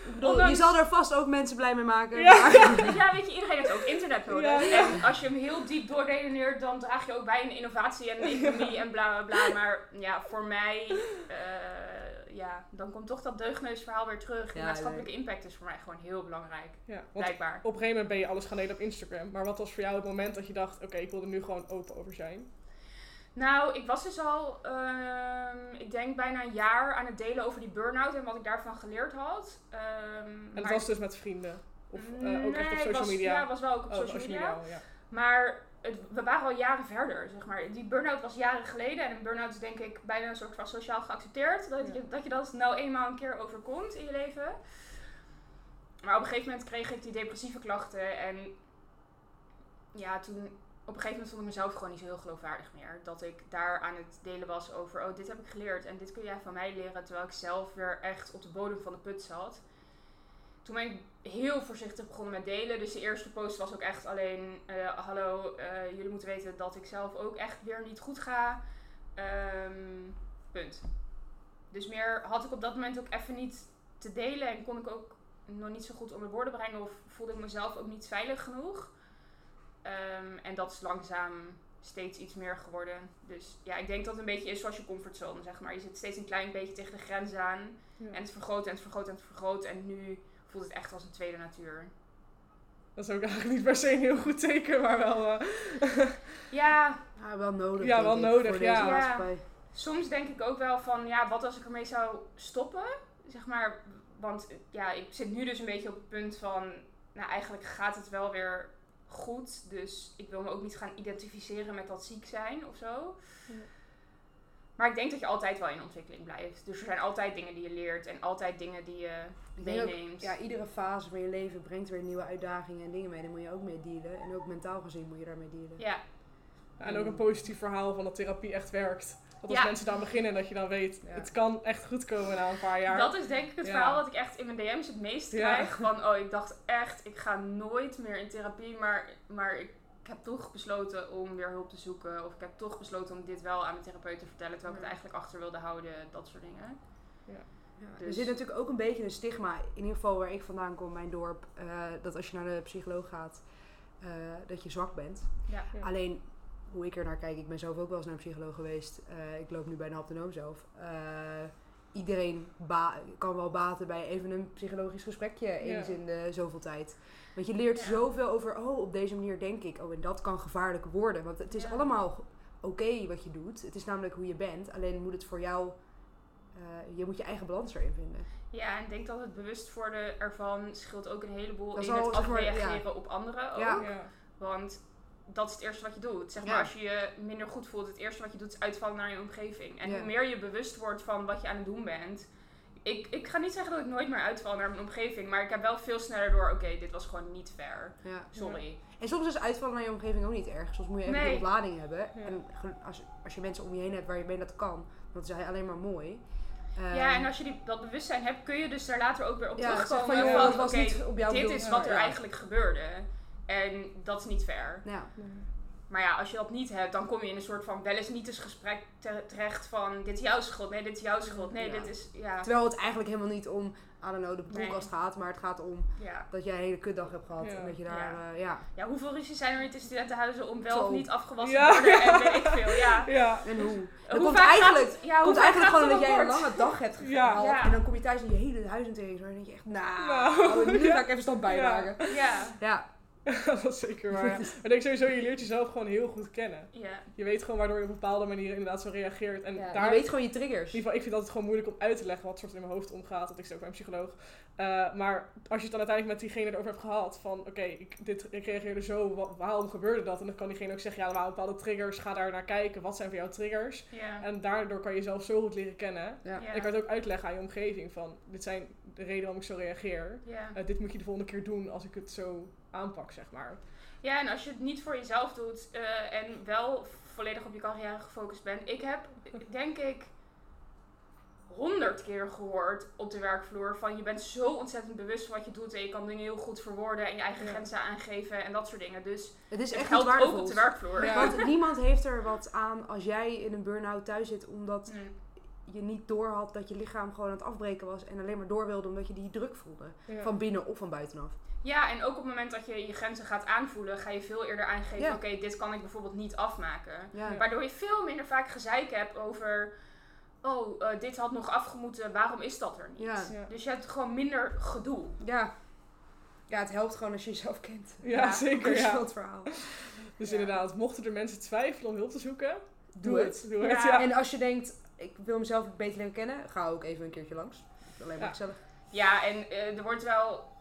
S3: Eh, ik bedoel, je zal er vast ook mensen blij mee maken.
S1: Ja.
S3: maar-
S2: ja, weet je, iedereen heeft ook internet nodig.
S1: Ja.
S2: En als je hem heel diep doorredeneert, dan draag je ook bij in de innovatie en economie en bla bla bla. Maar ja, voor mij, eh, ja, dan komt toch dat deugneusverhaal weer terug. De
S3: Ja,
S2: maatschappelijke impact is voor mij gewoon heel belangrijk,
S1: ja.
S2: Blijkbaar.
S1: op een gegeven moment ben je alles gaan delen op Instagram. Maar wat was voor jou het moment dat je dacht, oké, ik wil er nu gewoon open over zijn?
S2: Nou, ik was dus al, ehm, ik denk bijna een jaar aan het delen over die burn-out en wat ik daarvan geleerd had. Ehm,
S1: En
S2: maar-
S1: dat was dus met vrienden? Of eh, ook echt op social
S2: was,
S1: media?
S2: Ja, was wel ook op
S1: Oh,
S2: social media.
S1: ja.
S2: Maar het, we waren al jaren verder, zeg maar. Die burn-out was jaren geleden. En een burn-out is denk ik bijna een soort van sociaal geaccepteerd. Dat,
S1: Ja.
S2: je, dat je dat nou eenmaal een keer overkomt in je leven. Maar op een gegeven moment kreeg ik die depressieve klachten. En ja, toen... Op een gegeven moment vond ik mezelf gewoon niet zo heel geloofwaardig meer. Dat ik daar aan het delen was over... Oh, dit heb ik geleerd en dit kun jij van mij leren. Terwijl ik zelf weer echt op de bodem van de put zat. Toen ben ik heel voorzichtig begonnen met delen. Dus de eerste post was ook echt alleen: eh, Hallo, eh, jullie moeten weten dat ik zelf ook echt weer niet goed ga. Ehm, punt. Dus meer had ik op dat moment ook even niet te delen. En kon ik ook nog niet zo goed onder woorden brengen. Of voelde ik mezelf ook niet veilig genoeg. Ehm, en dat is langzaam steeds iets meer geworden. Dus ja, ik denk dat het een beetje is zoals je comfortzone, zeg maar. Je zit steeds een klein beetje tegen de grens aan.
S1: Ja.
S2: En het vergroot en het vergroot en het vergroot. En nu voelt het echt als een tweede natuur.
S1: Dat is ook eigenlijk niet per se een heel goed teken, maar wel... eh,
S2: Ja,
S3: Ja, wel nodig.
S1: Ja, wel
S3: ik,
S1: nodig, ja.
S2: Ja. soms denk ik ook wel van, ja, wat als ik ermee zou stoppen? Zeg maar, want ja, ik zit nu dus een beetje op het punt van, nou eigenlijk gaat het wel weer goed. Dus ik wil me ook niet gaan identificeren met dat ziek zijn of zo.
S1: Ja.
S2: Maar ik denk dat je altijd wel in ontwikkeling blijft. Dus er zijn altijd dingen die je leert en altijd dingen die je meeneemt.
S3: ja, iedere fase van je leven brengt weer nieuwe uitdagingen en dingen mee. Daar moet je ook mee dealen. En ook mentaal gezien moet je daarmee dealen.
S2: Ja,
S1: En ook een positief verhaal van dat therapie echt werkt. Dat als
S2: Ja.
S1: mensen dan beginnen, dat je dan weet,
S3: Ja.
S1: het kan echt goed komen na een paar jaar.
S2: dat is denk ik het
S1: Ja.
S2: verhaal wat ik echt in mijn DM's het meest
S1: Ja.
S2: krijg. Van, oh, ik dacht echt, ik ga nooit meer in therapie, maar, maar ik, ik heb toch besloten om weer hulp te zoeken. Of ik heb toch besloten om dit wel aan mijn therapeut te vertellen, terwijl ik het eigenlijk achter wilde houden, dat soort dingen.
S3: Ja, Er
S2: Dus-
S3: zit natuurlijk ook een beetje een stigma, in ieder geval waar ik vandaan kom, mijn dorp, eh, dat als je naar de psycholoog gaat, eh, dat je zwak bent.
S2: Ja.
S1: Ja.
S3: Alleen, hoe ik er naar kijk, ik ben zelf ook wel eens naar een psycholoog geweest. Eh, ik loop nu bij een haptonoom zelf. Eh, iedereen ba- kan wel baten bij even een psychologisch gesprekje eens
S1: Ja.
S3: in de zoveel tijd. Want je leert
S2: Ja.
S3: zoveel over, oh, op deze manier denk ik. Oh, en dat kan gevaarlijk worden. Want het is
S2: Ja.
S3: allemaal oké wat je doet. Het is namelijk hoe je bent. Alleen moet het voor jou, eh, je moet je eigen balans erin vinden.
S2: Ja, en ik denk dat het bewust worden ervan scheelt ook een heleboel
S3: Dat
S2: in
S3: al,
S2: het
S3: zeg maar,
S2: afreageren op anderen ook.
S3: Ja.
S1: Ja.
S2: Want dat is het eerste wat je doet. Zeg maar,
S3: Ja.
S2: als je je minder goed voelt, het eerste wat je doet is uitvallen naar je omgeving. En
S3: Ja.
S2: hoe meer je bewust wordt van wat je aan het doen bent. Ik, ik ga niet zeggen dat ik nooit meer uitval naar mijn omgeving, maar ik heb wel veel sneller door, oké, dit was gewoon niet fair.
S3: Ja.
S2: Sorry.
S3: En soms is uitvallen naar je omgeving ook niet erg. Soms moet je even
S2: Nee.
S3: een oplading hebben. En als, als je mensen om je heen hebt waar je mee dat kan, dat is alleen maar mooi.
S2: ja,
S3: Ehm,
S2: en als je die, dat bewustzijn hebt, kun je dus daar later ook weer op
S3: ja,
S2: terugkomen
S3: van,
S2: van,
S3: joh, op jouw
S2: dit is wat er eigenlijk gebeurde. En dat is niet fair.
S3: Ja.
S2: Maar ja, als je dat niet hebt, dan kom je in een soort van wel eens niet eens gesprek te- terecht van dit is jouw schuld, nee, dit is jouw schuld, nee,
S3: Ja.
S2: dit is, ja,
S3: Terwijl het eigenlijk helemaal niet om, I don't know, de
S2: Nee.
S3: podcast gaat, maar het gaat om
S2: ja.
S3: dat jij een hele kutdag hebt gehad.
S1: Ja.
S3: En dat je daar,
S2: Ja.
S3: ja. ja.
S2: Ja, hoeveel ruzies zijn er niet in studentenhuizen om wel of niet afgewassen
S1: Ja.
S2: te worden en weet ik veel, ja.
S1: Ja.
S3: En hoe? Dat
S2: Hoe
S3: komt eigenlijk,
S2: het, ja, hoe
S3: komt eigenlijk gewoon
S2: het
S3: omdat jij een lange dag hebt gehad.
S2: Ja.
S3: En dan kom je thuis en je hele huis in tegen. En dan denk je echt, nou,
S1: Nou,
S3: nu
S1: ja.
S3: ga ik even stand bijdragen.
S2: Ja,
S3: Ja.
S1: dat is zeker waar. ja. Maar ik denk sowieso, je leert jezelf gewoon heel goed kennen.
S2: ja.
S1: Je weet gewoon waardoor je op bepaalde manieren inderdaad zo reageert. En
S3: Ja,
S1: daar,
S3: Je weet gewoon je triggers.
S1: in ieder geval, ik vind het altijd gewoon moeilijk om uit te leggen wat soort in mijn hoofd omgaat. Want ik zit ook bij een psycholoog. Eh, maar als je het dan uiteindelijk met diegene erover hebt gehad. Van oké, ik, dit- ik reageerde zo. wa- waarom gebeurde dat? En dan kan diegene ook zeggen, ja, er waren bepaalde triggers. Ga daar naar kijken. Wat zijn voor jou triggers? En daardoor kan je jezelf zo goed leren kennen. En ik kan het ook uitleggen aan je omgeving. Van dit zijn de redenen waarom ik zo reageer. Eh, dit moet je de volgende keer doen als ik het zo aanpak, zeg maar.
S2: ja, en als je het niet voor jezelf doet eh, en wel volledig op je carrière gefocust bent. Ik heb, denk ik, honderd keer gehoord op de werkvloer van je bent zo ontzettend bewust van wat je doet en je kan dingen heel goed verwoorden en je eigen
S1: Ja.
S2: grenzen aangeven en dat soort dingen. Dus
S3: Het is
S2: het
S3: echt
S2: geldt ook op de werkvloer.
S1: Ja.
S3: Want niemand heeft er wat aan als jij in een burn-out thuis zit omdat
S2: Mm.
S3: Je niet door had dat je lichaam gewoon aan het afbreken was en alleen maar door wilde omdat je die druk voelde.
S1: Ja.
S3: Van binnen of van buitenaf.
S2: Ja, en ook op het moment dat je je grenzen gaat aanvoelen, ga je veel eerder aangeven:
S3: Ja.
S2: oké, dit kan ik bijvoorbeeld niet afmaken.
S3: Ja.
S2: Waardoor je veel minder vaak gezeik hebt over: oh, eh, dit had nog afgemoeten, waarom is dat er niet?
S3: Ja.
S1: Ja.
S2: Dus je hebt gewoon minder gedoe.
S3: Ja. Ja, het helpt gewoon als je jezelf kent.
S1: Ja,
S2: Ja,
S1: zeker.
S3: Dat is
S1: Ja.
S3: wel het verhaal.
S1: Dus
S2: Ja.
S1: inderdaad, mochten er mensen twijfelen om hulp te zoeken, doe,
S3: Doe
S1: het. Doe het,
S2: ja.
S3: En als je denkt, ik wil mezelf beter leren kennen, ga ook even een keertje langs. Alleen maar
S1: Ja.
S3: gezellig.
S2: Ja, en eh, er wordt wel.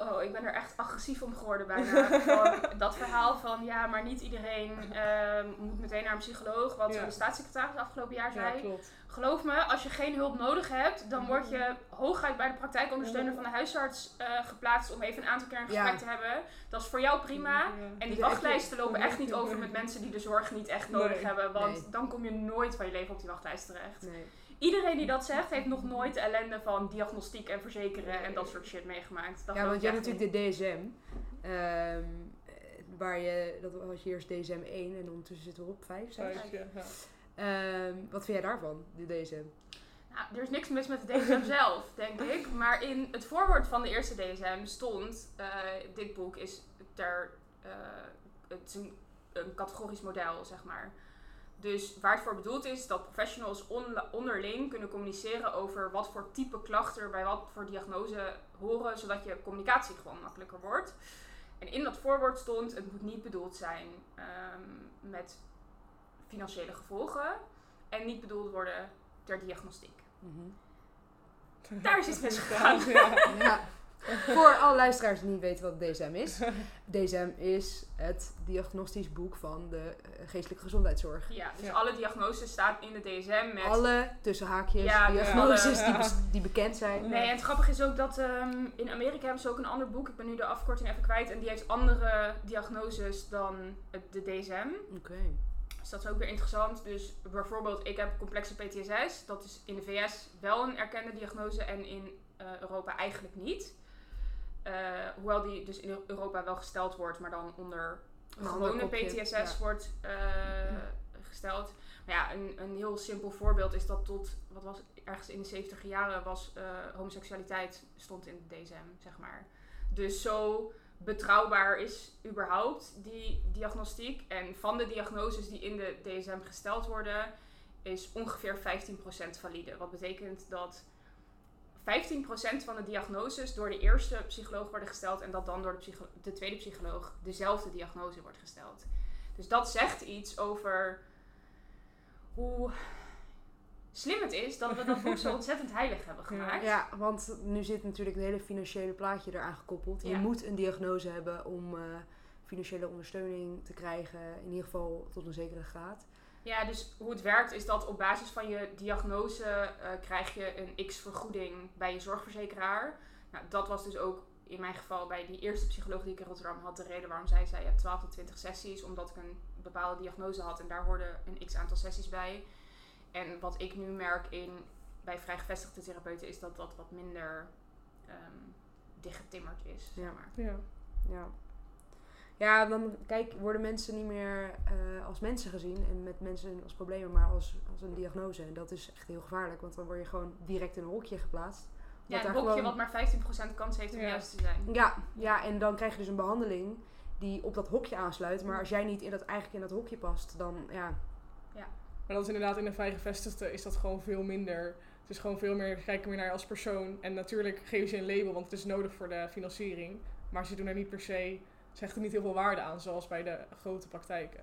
S2: Oh, ik ben er echt agressief om geworden bijna. Dat verhaal van ja, maar niet iedereen ehm, moet meteen naar een psycholoog. Wat
S1: Ja.
S2: de staatssecretaris afgelopen jaar
S1: Ja,
S2: zei. Geloof me, als je geen hulp nodig hebt, dan word je hooguit bij de praktijkondersteuner van de huisarts eh, geplaatst om even een aantal keer een
S3: Ja.
S2: gesprek te hebben. Dat is voor jou prima. En die wachtlijsten lopen echt niet over met mensen die de zorg niet echt nodig
S1: Nee.
S2: hebben. Want
S3: Nee.
S2: dan kom je nooit van je leven op die wachtlijst terecht.
S3: Nee.
S2: Iedereen die dat zegt, heeft nog nooit de ellende van diagnostiek en verzekeren en dat soort shit meegemaakt. Dat
S3: Ja, want je hebt natuurlijk de DSM. ehm, waar je, dat was je eerst DSM 1 en ondertussen zitten we op 5, 6.
S1: Vijfje, ja.
S3: Ehm, wat vind jij daarvan, de DSM?
S2: Nou, er is niks mis met de DSM zelf, denk ik. Maar in het voorwoord van de eerste DSM stond, eh, dit boek is ter, eh, het is een, een categorisch model, zeg maar. Dus waar het voor bedoeld is, dat professionals onderling kunnen communiceren over wat voor type klachten er bij wat voor diagnose horen, zodat je communicatie gewoon makkelijker wordt. En in dat voorwoord stond, het moet niet bedoeld zijn ehm, met financiële gevolgen en niet bedoeld worden ter diagnostiek. Daar is iets misgegaan.
S1: Ja.
S3: Ja. Voor alle luisteraars die niet weten wat DSM is. DSM is het diagnostisch boek van de eh, geestelijke gezondheidszorg.
S2: Ja, dus
S1: Ja.
S2: alle diagnoses staan in de DSM met...
S3: Alle tussen haakjes
S2: Ja,
S3: diagnoses
S1: alle-
S3: die, bes- die bekend zijn.
S2: Nee, en het grappige is ook dat ehm, in Amerika hebben ze ook een ander boek. Ik ben nu de afkorting even kwijt. En die heeft andere diagnoses dan het- de DSM.
S3: Oké.
S2: Dus dat is ook weer interessant. Dus bijvoorbeeld, ik heb complexe PTSS. Dat is in de VS wel een erkende diagnose en in eh, Europa eigenlijk niet. Eh, hoewel die dus in Europa wel gesteld wordt, maar dan onder
S3: Een
S2: gewone PTSS
S3: ja.
S2: wordt eh, gesteld. Maar ja, een, een heel simpel voorbeeld is dat tot, wat was het, ergens in de 70 jaren was eh, homoseksualiteit stond in de DSM, zeg maar. Dus zo betrouwbaar is überhaupt die diagnostiek. En van de diagnoses die in de DSM gesteld worden, is ongeveer 15% valide. Wat betekent dat 15% van de diagnoses door de eerste psycholoog worden gesteld en dat dan door de, psycho- de tweede psycholoog dezelfde diagnose wordt gesteld. Dus dat zegt iets over hoe slim het is dat we dat boek zo ontzettend heilig hebben gemaakt.
S3: Ja, want nu zit natuurlijk het hele financiële plaatje eraan gekoppeld. Je
S2: Ja.
S3: moet een diagnose hebben om eh, financiële ondersteuning te krijgen. In ieder geval tot een zekere graad.
S2: Ja, dus hoe het werkt is dat op basis van je diagnose eh, krijg je een x-vergoeding bij je zorgverzekeraar. Nou, dat was dus ook in mijn geval bij die eerste psycholoog die ik in Rotterdam had de reden waarom zij zei je hebt 12 tot 20 sessies, omdat ik een bepaalde diagnose had en daar hoorden een x aantal sessies bij. En wat ik nu merk in, bij vrij gevestigde therapeuten is dat dat wat minder ehm dichtgetimmerd is. Zeg
S3: Ja.
S2: maar.
S1: Ja.
S3: Ja. Ja, dan kijk, worden mensen niet meer eh, als mensen gezien en met mensen als problemen, maar als, als een diagnose. En dat is echt heel gevaarlijk, want dan word je gewoon direct in een hokje geplaatst.
S2: Ja, een
S3: daar
S2: hokje
S3: gewoon-
S2: wat maar 15% kans heeft om
S1: Ja.
S2: juist te zijn.
S3: Ja, ja, en dan krijg je dus een behandeling die op dat hokje aansluit. Maar als jij niet in dat, eigenlijk in dat hokje past, dan ja.
S1: Maar dat is inderdaad in de vrij gevestigde is dat gewoon veel minder. Het is gewoon veel meer, kijken meer naar je als persoon. En natuurlijk geven ze een label, want het is nodig voor de financiering. Maar ze doen er niet per se, ze hechten niet heel veel waarde aan, zoals bij de grote praktijken.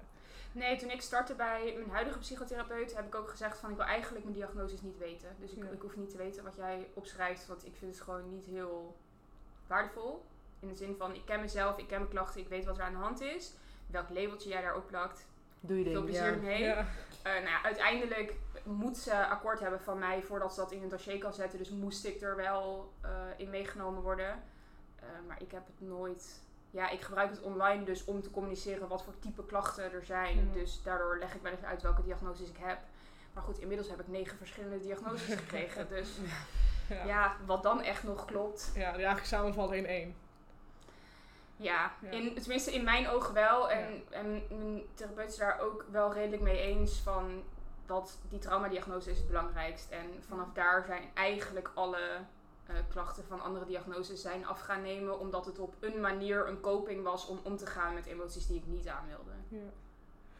S2: Nee, toen ik startte bij mijn huidige psychotherapeut heb ik ook gezegd van ik wil eigenlijk mijn diagnoses niet weten. Dus ik,
S1: Ja.
S2: ik hoef niet te weten wat jij opschrijft, want ik vind het gewoon niet heel waardevol. In de zin van ik ken mezelf, ik ken mijn klachten, ik weet wat er aan de hand is. Welk labeltje jij daar ook plakt.
S3: Doe je
S2: Veel
S3: ding.
S2: plezier
S3: Ja.
S1: Ja.
S2: Eh, nou ja, uiteindelijk moet ze akkoord hebben van mij voordat ze dat in een dossier kan zetten. Dus moest ik er wel eh, in meegenomen worden. Eh, maar ik heb het nooit. Ja, ik gebruik het online dus om te communiceren wat voor type klachten er zijn.
S1: Mhm.
S2: Dus daardoor leg ik wel eens uit welke diagnoses ik heb. Maar goed, inmiddels heb ik negen verschillende diagnoses gekregen. Dus
S1: Ja.
S2: ja, wat dan echt nog klopt.
S1: ja, die eigenlijk samenvalt in één.
S2: Ja,
S1: Ja.
S2: In, tenminste in mijn ogen wel. En, en mijn therapeut is daar ook wel redelijk mee eens van dat die traumadiagnose is het belangrijkst. En vanaf daar zijn eigenlijk alle eh, klachten van andere diagnoses zijn af gaan nemen. Omdat het op een manier een coping was om om te gaan met emoties die ik niet aan wilde.
S1: Ja.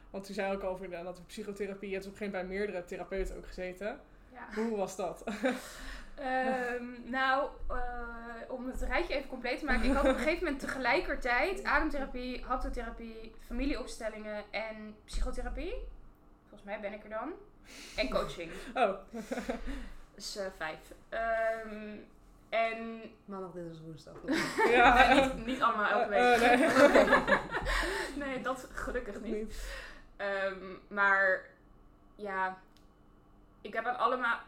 S1: Want u zei ook over inderdaad dat de psychotherapie, je hebt op een gegeven moment bij meerdere therapeuten ook gezeten.
S2: Ja.
S1: Hoe was dat?
S2: Ehm, nou, eh, om het rijtje even compleet te maken. Ik had op een gegeven moment tegelijkertijd ademtherapie, haptotherapie, familieopstellingen en psychotherapie. Volgens mij ben ik er dan. En coaching.
S1: Oh,
S2: Dus eh, vijf. Ehm, en
S3: Maandag, dinsdag, woensdag.
S1: ja.
S2: nee, niet, niet allemaal elke week.
S1: eh, nee.
S2: nee, dat gelukkig niet.
S1: Niet.
S2: Ehm, maar ja, ik heb aan allemaal,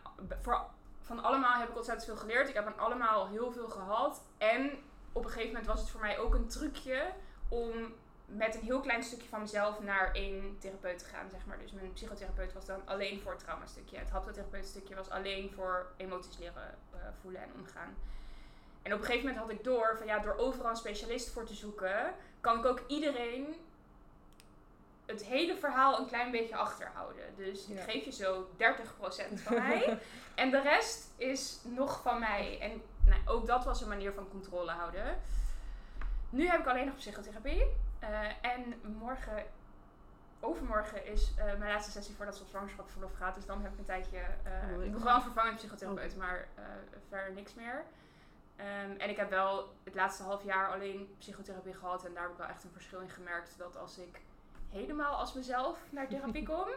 S2: voor, van allemaal heb ik ontzettend veel geleerd. Ik heb aan allemaal heel veel gehad. En op een gegeven moment was het voor mij ook een trucje om met een heel klein stukje van mezelf naar één therapeut te gaan, zeg maar. Dus mijn psychotherapeut was dan alleen voor het traumastukje. Het haptotherapeutstukje was alleen voor emoties leren eh, voelen en omgaan. En op een gegeven moment had ik door van ja, door overal een specialist voor te zoeken, kan ik ook iedereen het hele verhaal een klein beetje achterhouden. Dus ik geef je zo 30% van mij. en de rest is nog van mij. En nou, ook dat was een manier van controle houden. Nu heb ik alleen nog psychotherapie. Eh, en morgen, overmorgen is eh, mijn laatste sessie voordat ze op zwangerschapsverlof gaat. Dus dan heb ik een tijdje eh,
S3: Oh, ik-
S2: nog wel een vervangend psychotherapeut, maar eh, verder niks meer. Ehm, en ik heb wel het laatste half jaar alleen psychotherapie gehad. En daar heb ik wel echt een verschil in gemerkt. Dat als ik helemaal als mezelf naar therapie kom,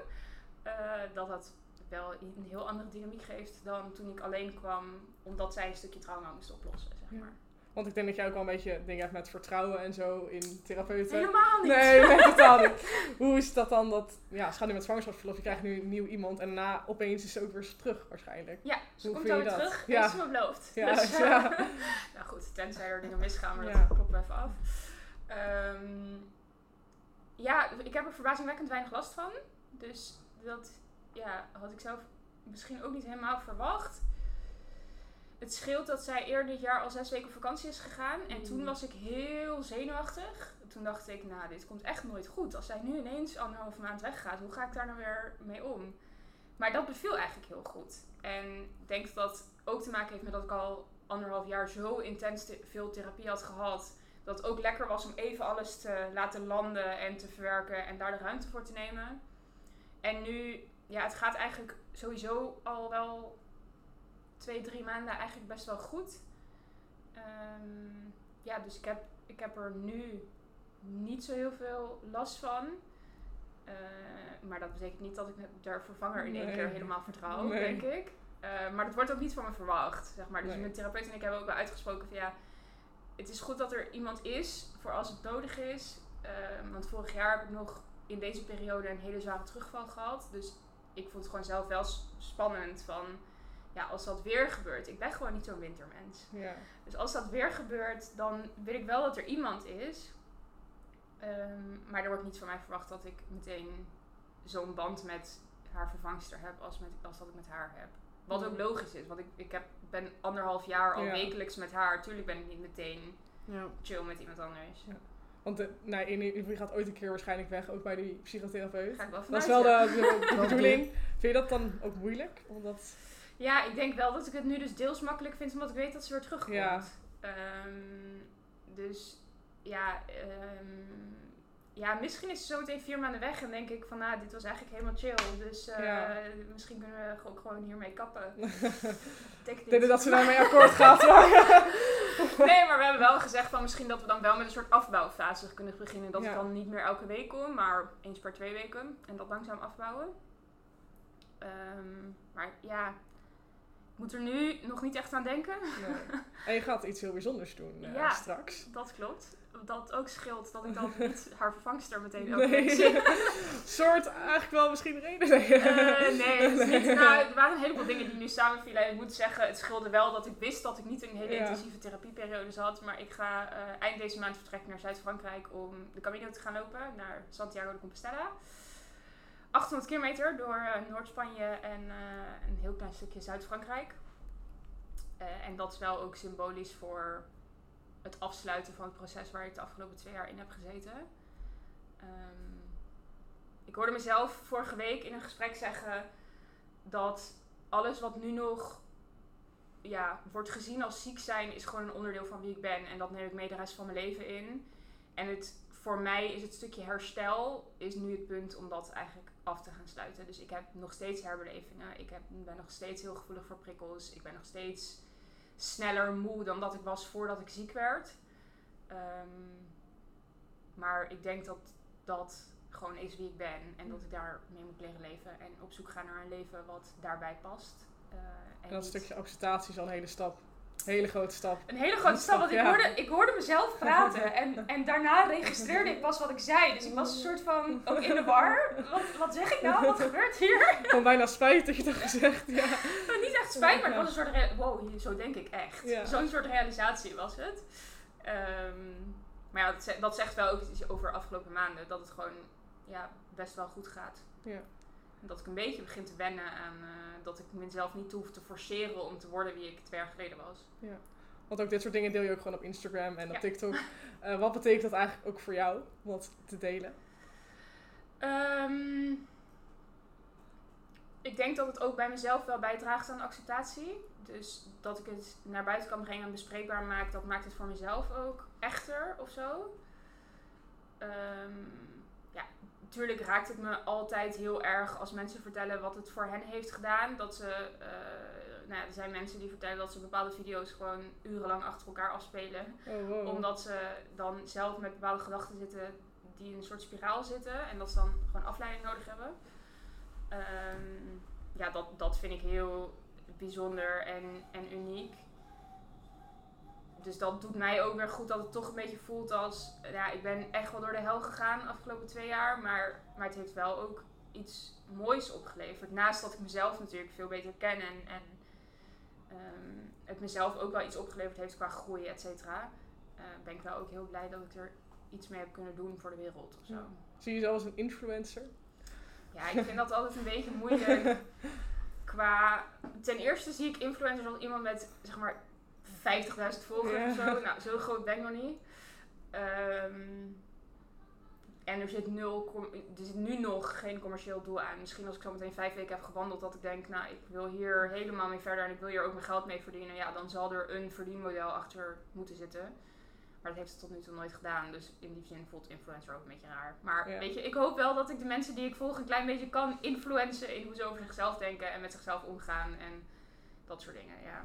S2: dat dat wel een heel andere dynamiek geeft dan toen ik alleen kwam, omdat zij een stukje trauma moest oplossen, zeg
S1: Ja. Want ik denk dat jij ook wel een beetje dingen hebt met vertrouwen en zo in therapeuten.
S2: Helemaal niet.
S1: Nee, nee, totaal niet. Hoe is dat dan dat, ja, ze gaan nu met zwangerschapsverlof, je krijgt nu een nieuw iemand en daarna opeens is ze ook weer terug waarschijnlijk.
S2: Ja, ze
S1: Hoe
S2: komt dan weer terug.
S1: Ja.
S2: Ja. Is me beloofd.
S1: Ja,
S2: Dus, eh,
S1: ja.
S2: nou goed, tenzij er dingen misgaan, maar dat klopt even af. Ehm, ja, ik heb er verbazingwekkend weinig last van. Dus dat ja, had ik zelf misschien ook niet helemaal verwacht. Het scheelt dat zij eerder dit jaar al zes weken op vakantie is gegaan. En toen
S3: Mm.
S2: was ik heel zenuwachtig. Toen dacht ik, nou, dit komt echt nooit goed. Als zij nu ineens anderhalve maand weggaat, hoe ga ik daar nou weer mee om? Maar dat beviel eigenlijk heel goed. En ik denk dat dat ook te maken heeft met dat ik al anderhalf jaar zo intens te- veel therapie had gehad. Dat het ook lekker was om even alles te laten landen en te verwerken en daar de ruimte voor te nemen. En nu, ja, het gaat eigenlijk sowieso al wel twee, drie maanden eigenlijk best wel goed. Ehm, ja, dus ik heb, ik heb er nu niet zo heel veel last van. Eh, maar dat betekent niet dat ik de vervanger in één
S1: Nee.
S2: keer helemaal vertrouw,
S1: Nee.
S2: denk ik. Eh, maar dat wordt ook niet van me verwacht, zeg maar. Dus
S1: Nee.
S2: mijn therapeut en ik hebben ook wel uitgesproken van ja, het is goed dat er iemand is voor als het nodig is. Eh, want vorig jaar heb ik nog in deze periode een hele zware terugval gehad. Dus ik vond het gewoon zelf wel spannend van, ja, als dat weer gebeurt. Ik ben gewoon niet zo'n wintermens.
S1: Ja.
S2: Dus als dat weer gebeurt, dan wil ik wel dat er iemand is. Ehm, maar er wordt niet van mij verwacht dat ik meteen zo'n band met haar vervangster heb als, met, als dat ik met haar heb. Wat ook
S1: Mm.
S2: logisch is, want ik, ik heb, ben anderhalf jaar al
S1: Ja.
S2: wekelijks met haar. Tuurlijk ben ik niet meteen
S3: Ja.
S2: chill met iemand anders.
S1: Want de, nou, in, je gaat ooit een keer waarschijnlijk weg, ook bij die psychotherapeut.
S2: Ga ik wel
S1: Dat is wel
S2: ja.
S1: de, de, de bedoeling. Vind je dat dan ook moeilijk? Omdat,
S2: Ja, ik denk wel dat ik het nu dus deels makkelijk vind, omdat ik weet dat ze weer terugkomt.
S1: Ja.
S2: Ehm, dus ja, ehm, ja, misschien is ze zo meteen vier maanden weg en denk ik van, nou, dit was eigenlijk helemaal chill. Dus eh,
S1: Ja.
S2: misschien kunnen we ook gewoon hiermee kappen. Denk
S1: ik
S2: niet.
S1: denk dat ze daarmee akkoord gaat. maar-
S2: Nee, maar we hebben wel gezegd van misschien dat we dan wel met een soort afbouwfase kunnen beginnen. Dat
S1: Ja.
S2: ik dan niet meer elke week kom, maar eens per twee weken. En dat langzaam afbouwen. Ehm, maar ja, moet er nu nog niet echt aan denken.
S1: Nee. En je gaat iets heel bijzonders doen eh,
S2: Ja.
S1: straks.
S2: Dat klopt. Dat ook scheelt dat ik dan niet haar vervangster meteen elke
S1: Nee. soort eigenlijk wel misschien reden. Nee,
S2: Eh, nee, het is niet, nou, er waren een heleboel dingen die nu samenvielen. En ik moet zeggen, het scheelde wel dat ik wist dat ik niet een hele
S1: Ja.
S2: intensieve therapieperiode zat. Maar ik ga eh, eind deze maand vertrekken naar Zuid-Frankrijk om de Camino te gaan lopen. Naar Santiago de Compostela. 800 kilometer door eh, Noord-Spanje en eh, een heel klein stukje Zuid-Frankrijk. Eh, en dat is wel ook symbolisch voor het afsluiten van het proces waar ik de afgelopen twee jaar in heb gezeten. Ehm, ik hoorde mezelf vorige week in een gesprek zeggen dat alles wat nu nog ja, wordt gezien als ziek zijn, is gewoon een onderdeel van wie ik ben. En dat neem ik mee de rest van mijn leven in. En het, voor mij is het stukje herstel is nu het punt om dat eigenlijk af te gaan sluiten. Dus ik heb nog steeds herbelevingen. Ik heb, ben nog steeds heel gevoelig voor prikkels. Ik ben nog steeds sneller moe dan dat ik was voordat ik ziek werd. Ehm, maar ik denk dat dat gewoon is wie ik ben. En dat ik daarmee moet leren leven. En op zoek gaan naar een leven wat daarbij past. Eh,
S1: En dat
S2: niet-
S1: stukje acceptatie is al een hele stap. Hele grote stap.
S2: Een hele grote stap, want ik
S1: Ja.
S2: hoorde, ik hoorde mezelf praten en, en daarna registreerde ik pas wat ik zei. Dus ik was een soort van ook in de war. Wat, wat zeg ik nou? Wat gebeurt hier?
S1: Gewoon bijna spijt dat je dat gezegd. Ja.
S2: Nou, niet echt spijt, maar het was een soort... Wow, zo denk ik echt.
S1: Ja.
S2: Zo'n soort realisatie was het. Ehm, maar ja, dat zegt wel ook iets over de afgelopen maanden. Dat het gewoon ja, best wel goed gaat.
S1: Ja.
S2: Dat ik een beetje begin te wennen aan eh, dat ik mezelf niet hoef te forceren om te worden wie ik twee jaar geleden was.
S1: Want ook dit soort dingen deel je ook gewoon op Instagram en op
S2: Ja.
S1: TikTok. Eh, wat betekent dat eigenlijk ook voor jou, om dat te delen?
S2: Ehm, ik denk dat het ook bij mezelf wel bijdraagt aan acceptatie. Dus dat ik het naar buiten kan brengen en bespreekbaar maak, dat maakt het voor mezelf ook echter of zo. Ehm, ja, natuurlijk raakt het me altijd heel erg als mensen vertellen wat het voor hen heeft gedaan. Dat ze, eh, nou ja, er zijn mensen die vertellen dat ze bepaalde video's gewoon urenlang achter elkaar afspelen
S1: Oh, wow.
S2: omdat ze dan zelf met bepaalde gedachten zitten die in een soort spiraal zitten. En dat ze dan gewoon afleiding nodig hebben. Ehm, ja, dat, dat vind ik heel bijzonder en, en uniek. Dus dat doet mij ook weer goed dat het toch een beetje voelt als... Ja, ik ben echt wel door de hel gegaan de afgelopen twee jaar. Maar, maar het heeft wel ook iets moois opgeleverd. Naast dat ik mezelf natuurlijk veel beter ken en, en ehm, het mezelf ook wel iets opgeleverd heeft qua groei, et cetera. eh, ben ik wel ook heel blij dat ik er iets mee heb kunnen doen voor de wereld of zo.
S1: Ja. Zie je jezelf als een influencer?
S2: Ja, ik vind dat altijd een beetje moeilijk. Qua, ten eerste zie ik influencers als iemand met zeg maar 50.000 volgers of zo. Nou, zo groot ben ik nog niet. Ehm, en er zit, nul, er zit nu nog geen commercieel doel aan. Misschien als ik zo meteen vijf weken heb gewandeld, dat ik denk, nou, ik wil hier helemaal mee verder en ik wil hier ook mijn geld mee verdienen. Ja, dan zal er een verdienmodel achter moeten zitten. Maar dat heeft het tot nu toe nooit gedaan. Dus in die zin voelt influencer ook een beetje raar. Maar
S1: Ja.
S2: weet je, ik hoop wel dat ik de mensen die ik volg een klein beetje kan influencen in hoe ze over zichzelf denken en met zichzelf omgaan en dat soort dingen. Ja.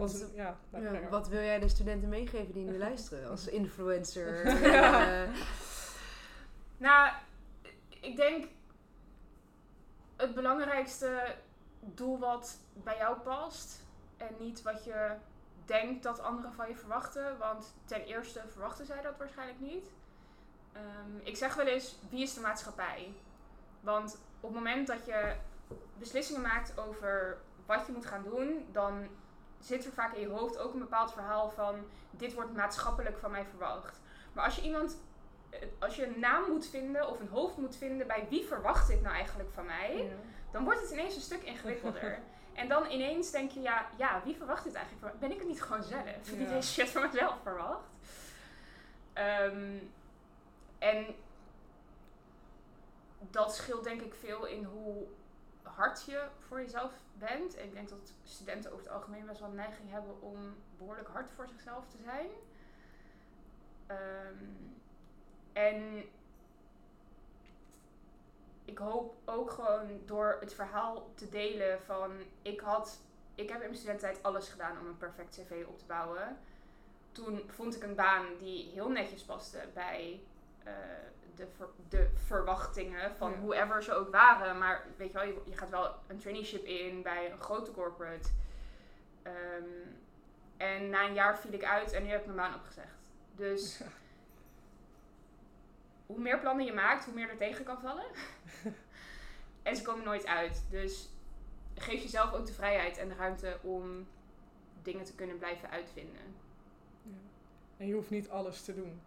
S1: Dat is, ja, raar.
S3: wat wil jij de studenten meegeven die nu luisteren als influencer?
S1: Ja.
S3: Eh,
S2: Nou, ik denk het belangrijkste doel wat bij jou past en niet wat je denkt dat anderen van je verwachten. Want ten eerste verwachten zij dat waarschijnlijk niet. Ehm, ik zeg wel eens, wie is de maatschappij? Want op het moment dat je beslissingen maakt over wat je moet gaan doen, dan zit er vaak in je hoofd ook een bepaald verhaal van dit wordt maatschappelijk van mij verwacht. Maar als je iemand, als je een naam moet vinden of een hoofd moet vinden bij wie verwacht dit nou eigenlijk van mij,
S1: Ja.
S2: dan wordt het ineens een stuk ingewikkelder. en dan ineens denk je, ja, ja, wie verwacht dit eigenlijk van mij? Ben ik het niet gewoon zelf? Die
S1: Ja.
S2: deze shit van mezelf verwacht. Ehm, en dat scheelt denk ik veel in hoe hard je voor jezelf bent. En ik denk dat studenten over het algemeen best wel een neiging hebben om behoorlijk hard voor zichzelf te zijn. Ehm, en ik hoop ook gewoon door het verhaal te delen van ik had, ik heb in mijn studententijd alles gedaan om een perfect cv op te bouwen. Toen vond ik een baan die heel netjes paste bij eh, de, ver- de verwachtingen van
S1: Ja.
S2: whoever ze ook waren. Maar weet je wel, je, je gaat wel een traineeship in bij een grote corporate. Ehm, en na een jaar viel ik uit en nu heb ik mijn baan opgezegd. Dus hoe meer plannen je maakt, hoe meer er tegen kan vallen. en ze komen nooit uit. Dus geef jezelf ook de vrijheid en de ruimte om dingen te kunnen blijven uitvinden.
S1: Ja. En je hoeft niet alles te doen.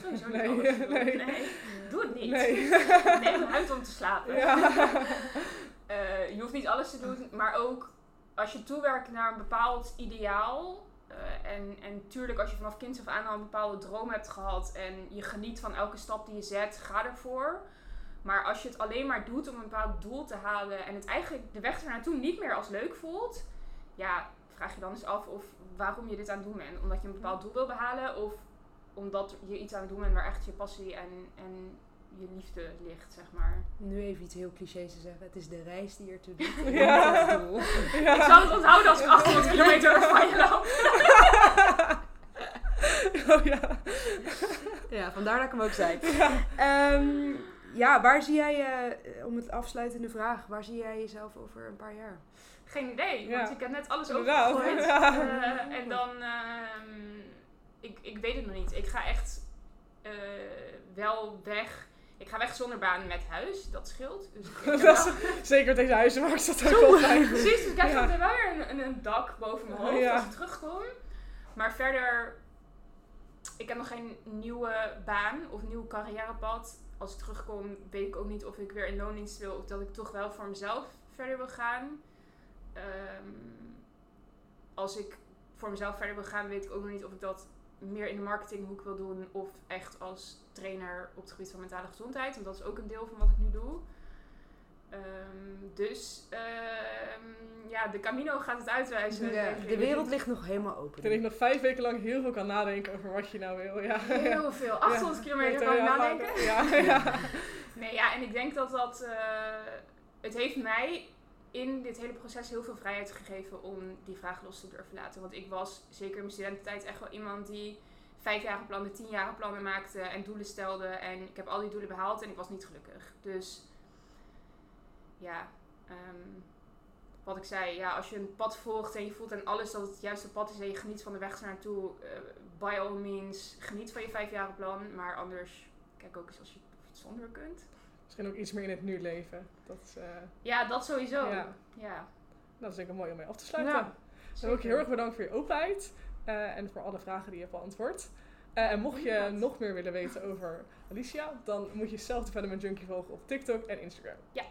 S2: Sowieso niet
S1: nee, nee.
S2: Nee, doe het niet.
S1: Nee.
S2: Neem een ruimte om te slapen.
S1: Ja.
S2: Eh, je hoeft niet alles te doen, maar ook als je toewerkt naar een bepaald ideaal. eh, en, en tuurlijk, als je vanaf kind af aan al een bepaalde droom hebt gehad en je geniet van elke stap die je zet, ga ervoor. Maar als je het alleen maar doet om een bepaald doel te halen en het eigenlijk de weg er naartoe niet meer als leuk voelt, ja, vraag je dan eens af of waarom je dit aan het doen bent. Omdat je een bepaald doel wil behalen of omdat je iets aan het doen bent waar echt je passie en, en je liefde ligt, zeg maar.
S3: nu even iets heel clichés te zeggen. Het is de reis die ertoe doet.
S1: Ja.
S3: Het doel.
S1: Ja.
S2: Ik zal het onthouden als ik 800 kilometer van je loop.
S1: Oh ja.
S3: Ja, vandaar dat ik hem ook zei.
S1: Ja.
S3: Ehm, ja, waar zie jij, eh, om het afsluitende vraag, waar zie jij jezelf over een paar jaar?
S2: Geen idee,
S1: Ja.
S2: want ik heb net alles overgegooid.
S1: Ja.
S2: Eh, en dan, ehm, ik, ik weet het nog niet. Ik ga echt eh, wel weg. Ik ga weg zonder baan met huis, dat scheelt. Dus ik,
S1: Dat is, zeker deze huizenmarkt dat ook wel fijn.
S2: Precies, dus ik heb
S1: Ja.
S2: wel weer een, een, dak boven mijn hoofd
S1: Ja.
S2: als ik terugkom. Maar verder, ik heb nog geen nieuwe baan of nieuw carrièrepad. Als ik terugkom, weet ik ook niet of ik weer in loondienst wil of dat ik toch wel voor mezelf verder wil gaan. Ehm, als ik voor mezelf verder wil gaan, weet ik ook nog niet of ik dat meer in de marketinghoek wil doen of echt als trainer op het gebied van mentale gezondheid. Want dat is ook een deel van wat ik nu doe. Ehm, dus ehm, ja, de Camino gaat het uitwijzen.
S3: Ja, de wereld ligt nog helemaal open.
S1: Dat ik nog vijf weken lang heel veel kan nadenken over wat je nou wil. Ja.
S2: Heel veel. 800
S1: Ja.
S2: kilometer kan ik nadenken.
S1: Ja, ja.
S2: Nee, ja, en ik denk dat dat... eh, het heeft mij in dit hele proces heel veel vrijheid gegeven om die vraag los te durven laten. Want ik was, zeker in mijn studententijd, echt wel iemand die vijfjarige plannen, tienjarige plannen maakte en doelen stelde. En ik heb al die doelen behaald en ik was niet gelukkig. Dus ja, ehm, wat ik zei, ja, als je een pad volgt en je voelt aan alles dat het juiste pad is en je geniet van de weg naartoe, eh by all means, geniet van je vijfjarenplan. Maar anders, kijk ook eens als je het zonder kunt.
S1: Misschien ook iets meer in het nu leven. Dat is, eh,
S2: Ja, dat sowieso.
S1: Ja.
S2: Ja,
S1: dat is denk ik mooi om mee af te sluiten.
S2: Ja,
S1: Dan ook heel erg bedankt voor je openheid eh, en voor alle vragen die je hebt beantwoord. Eh, en mocht je nog meer willen weten over Alicia, dan moet je zelf de Development Junkie volgen op TikTok en Instagram.
S2: Ja,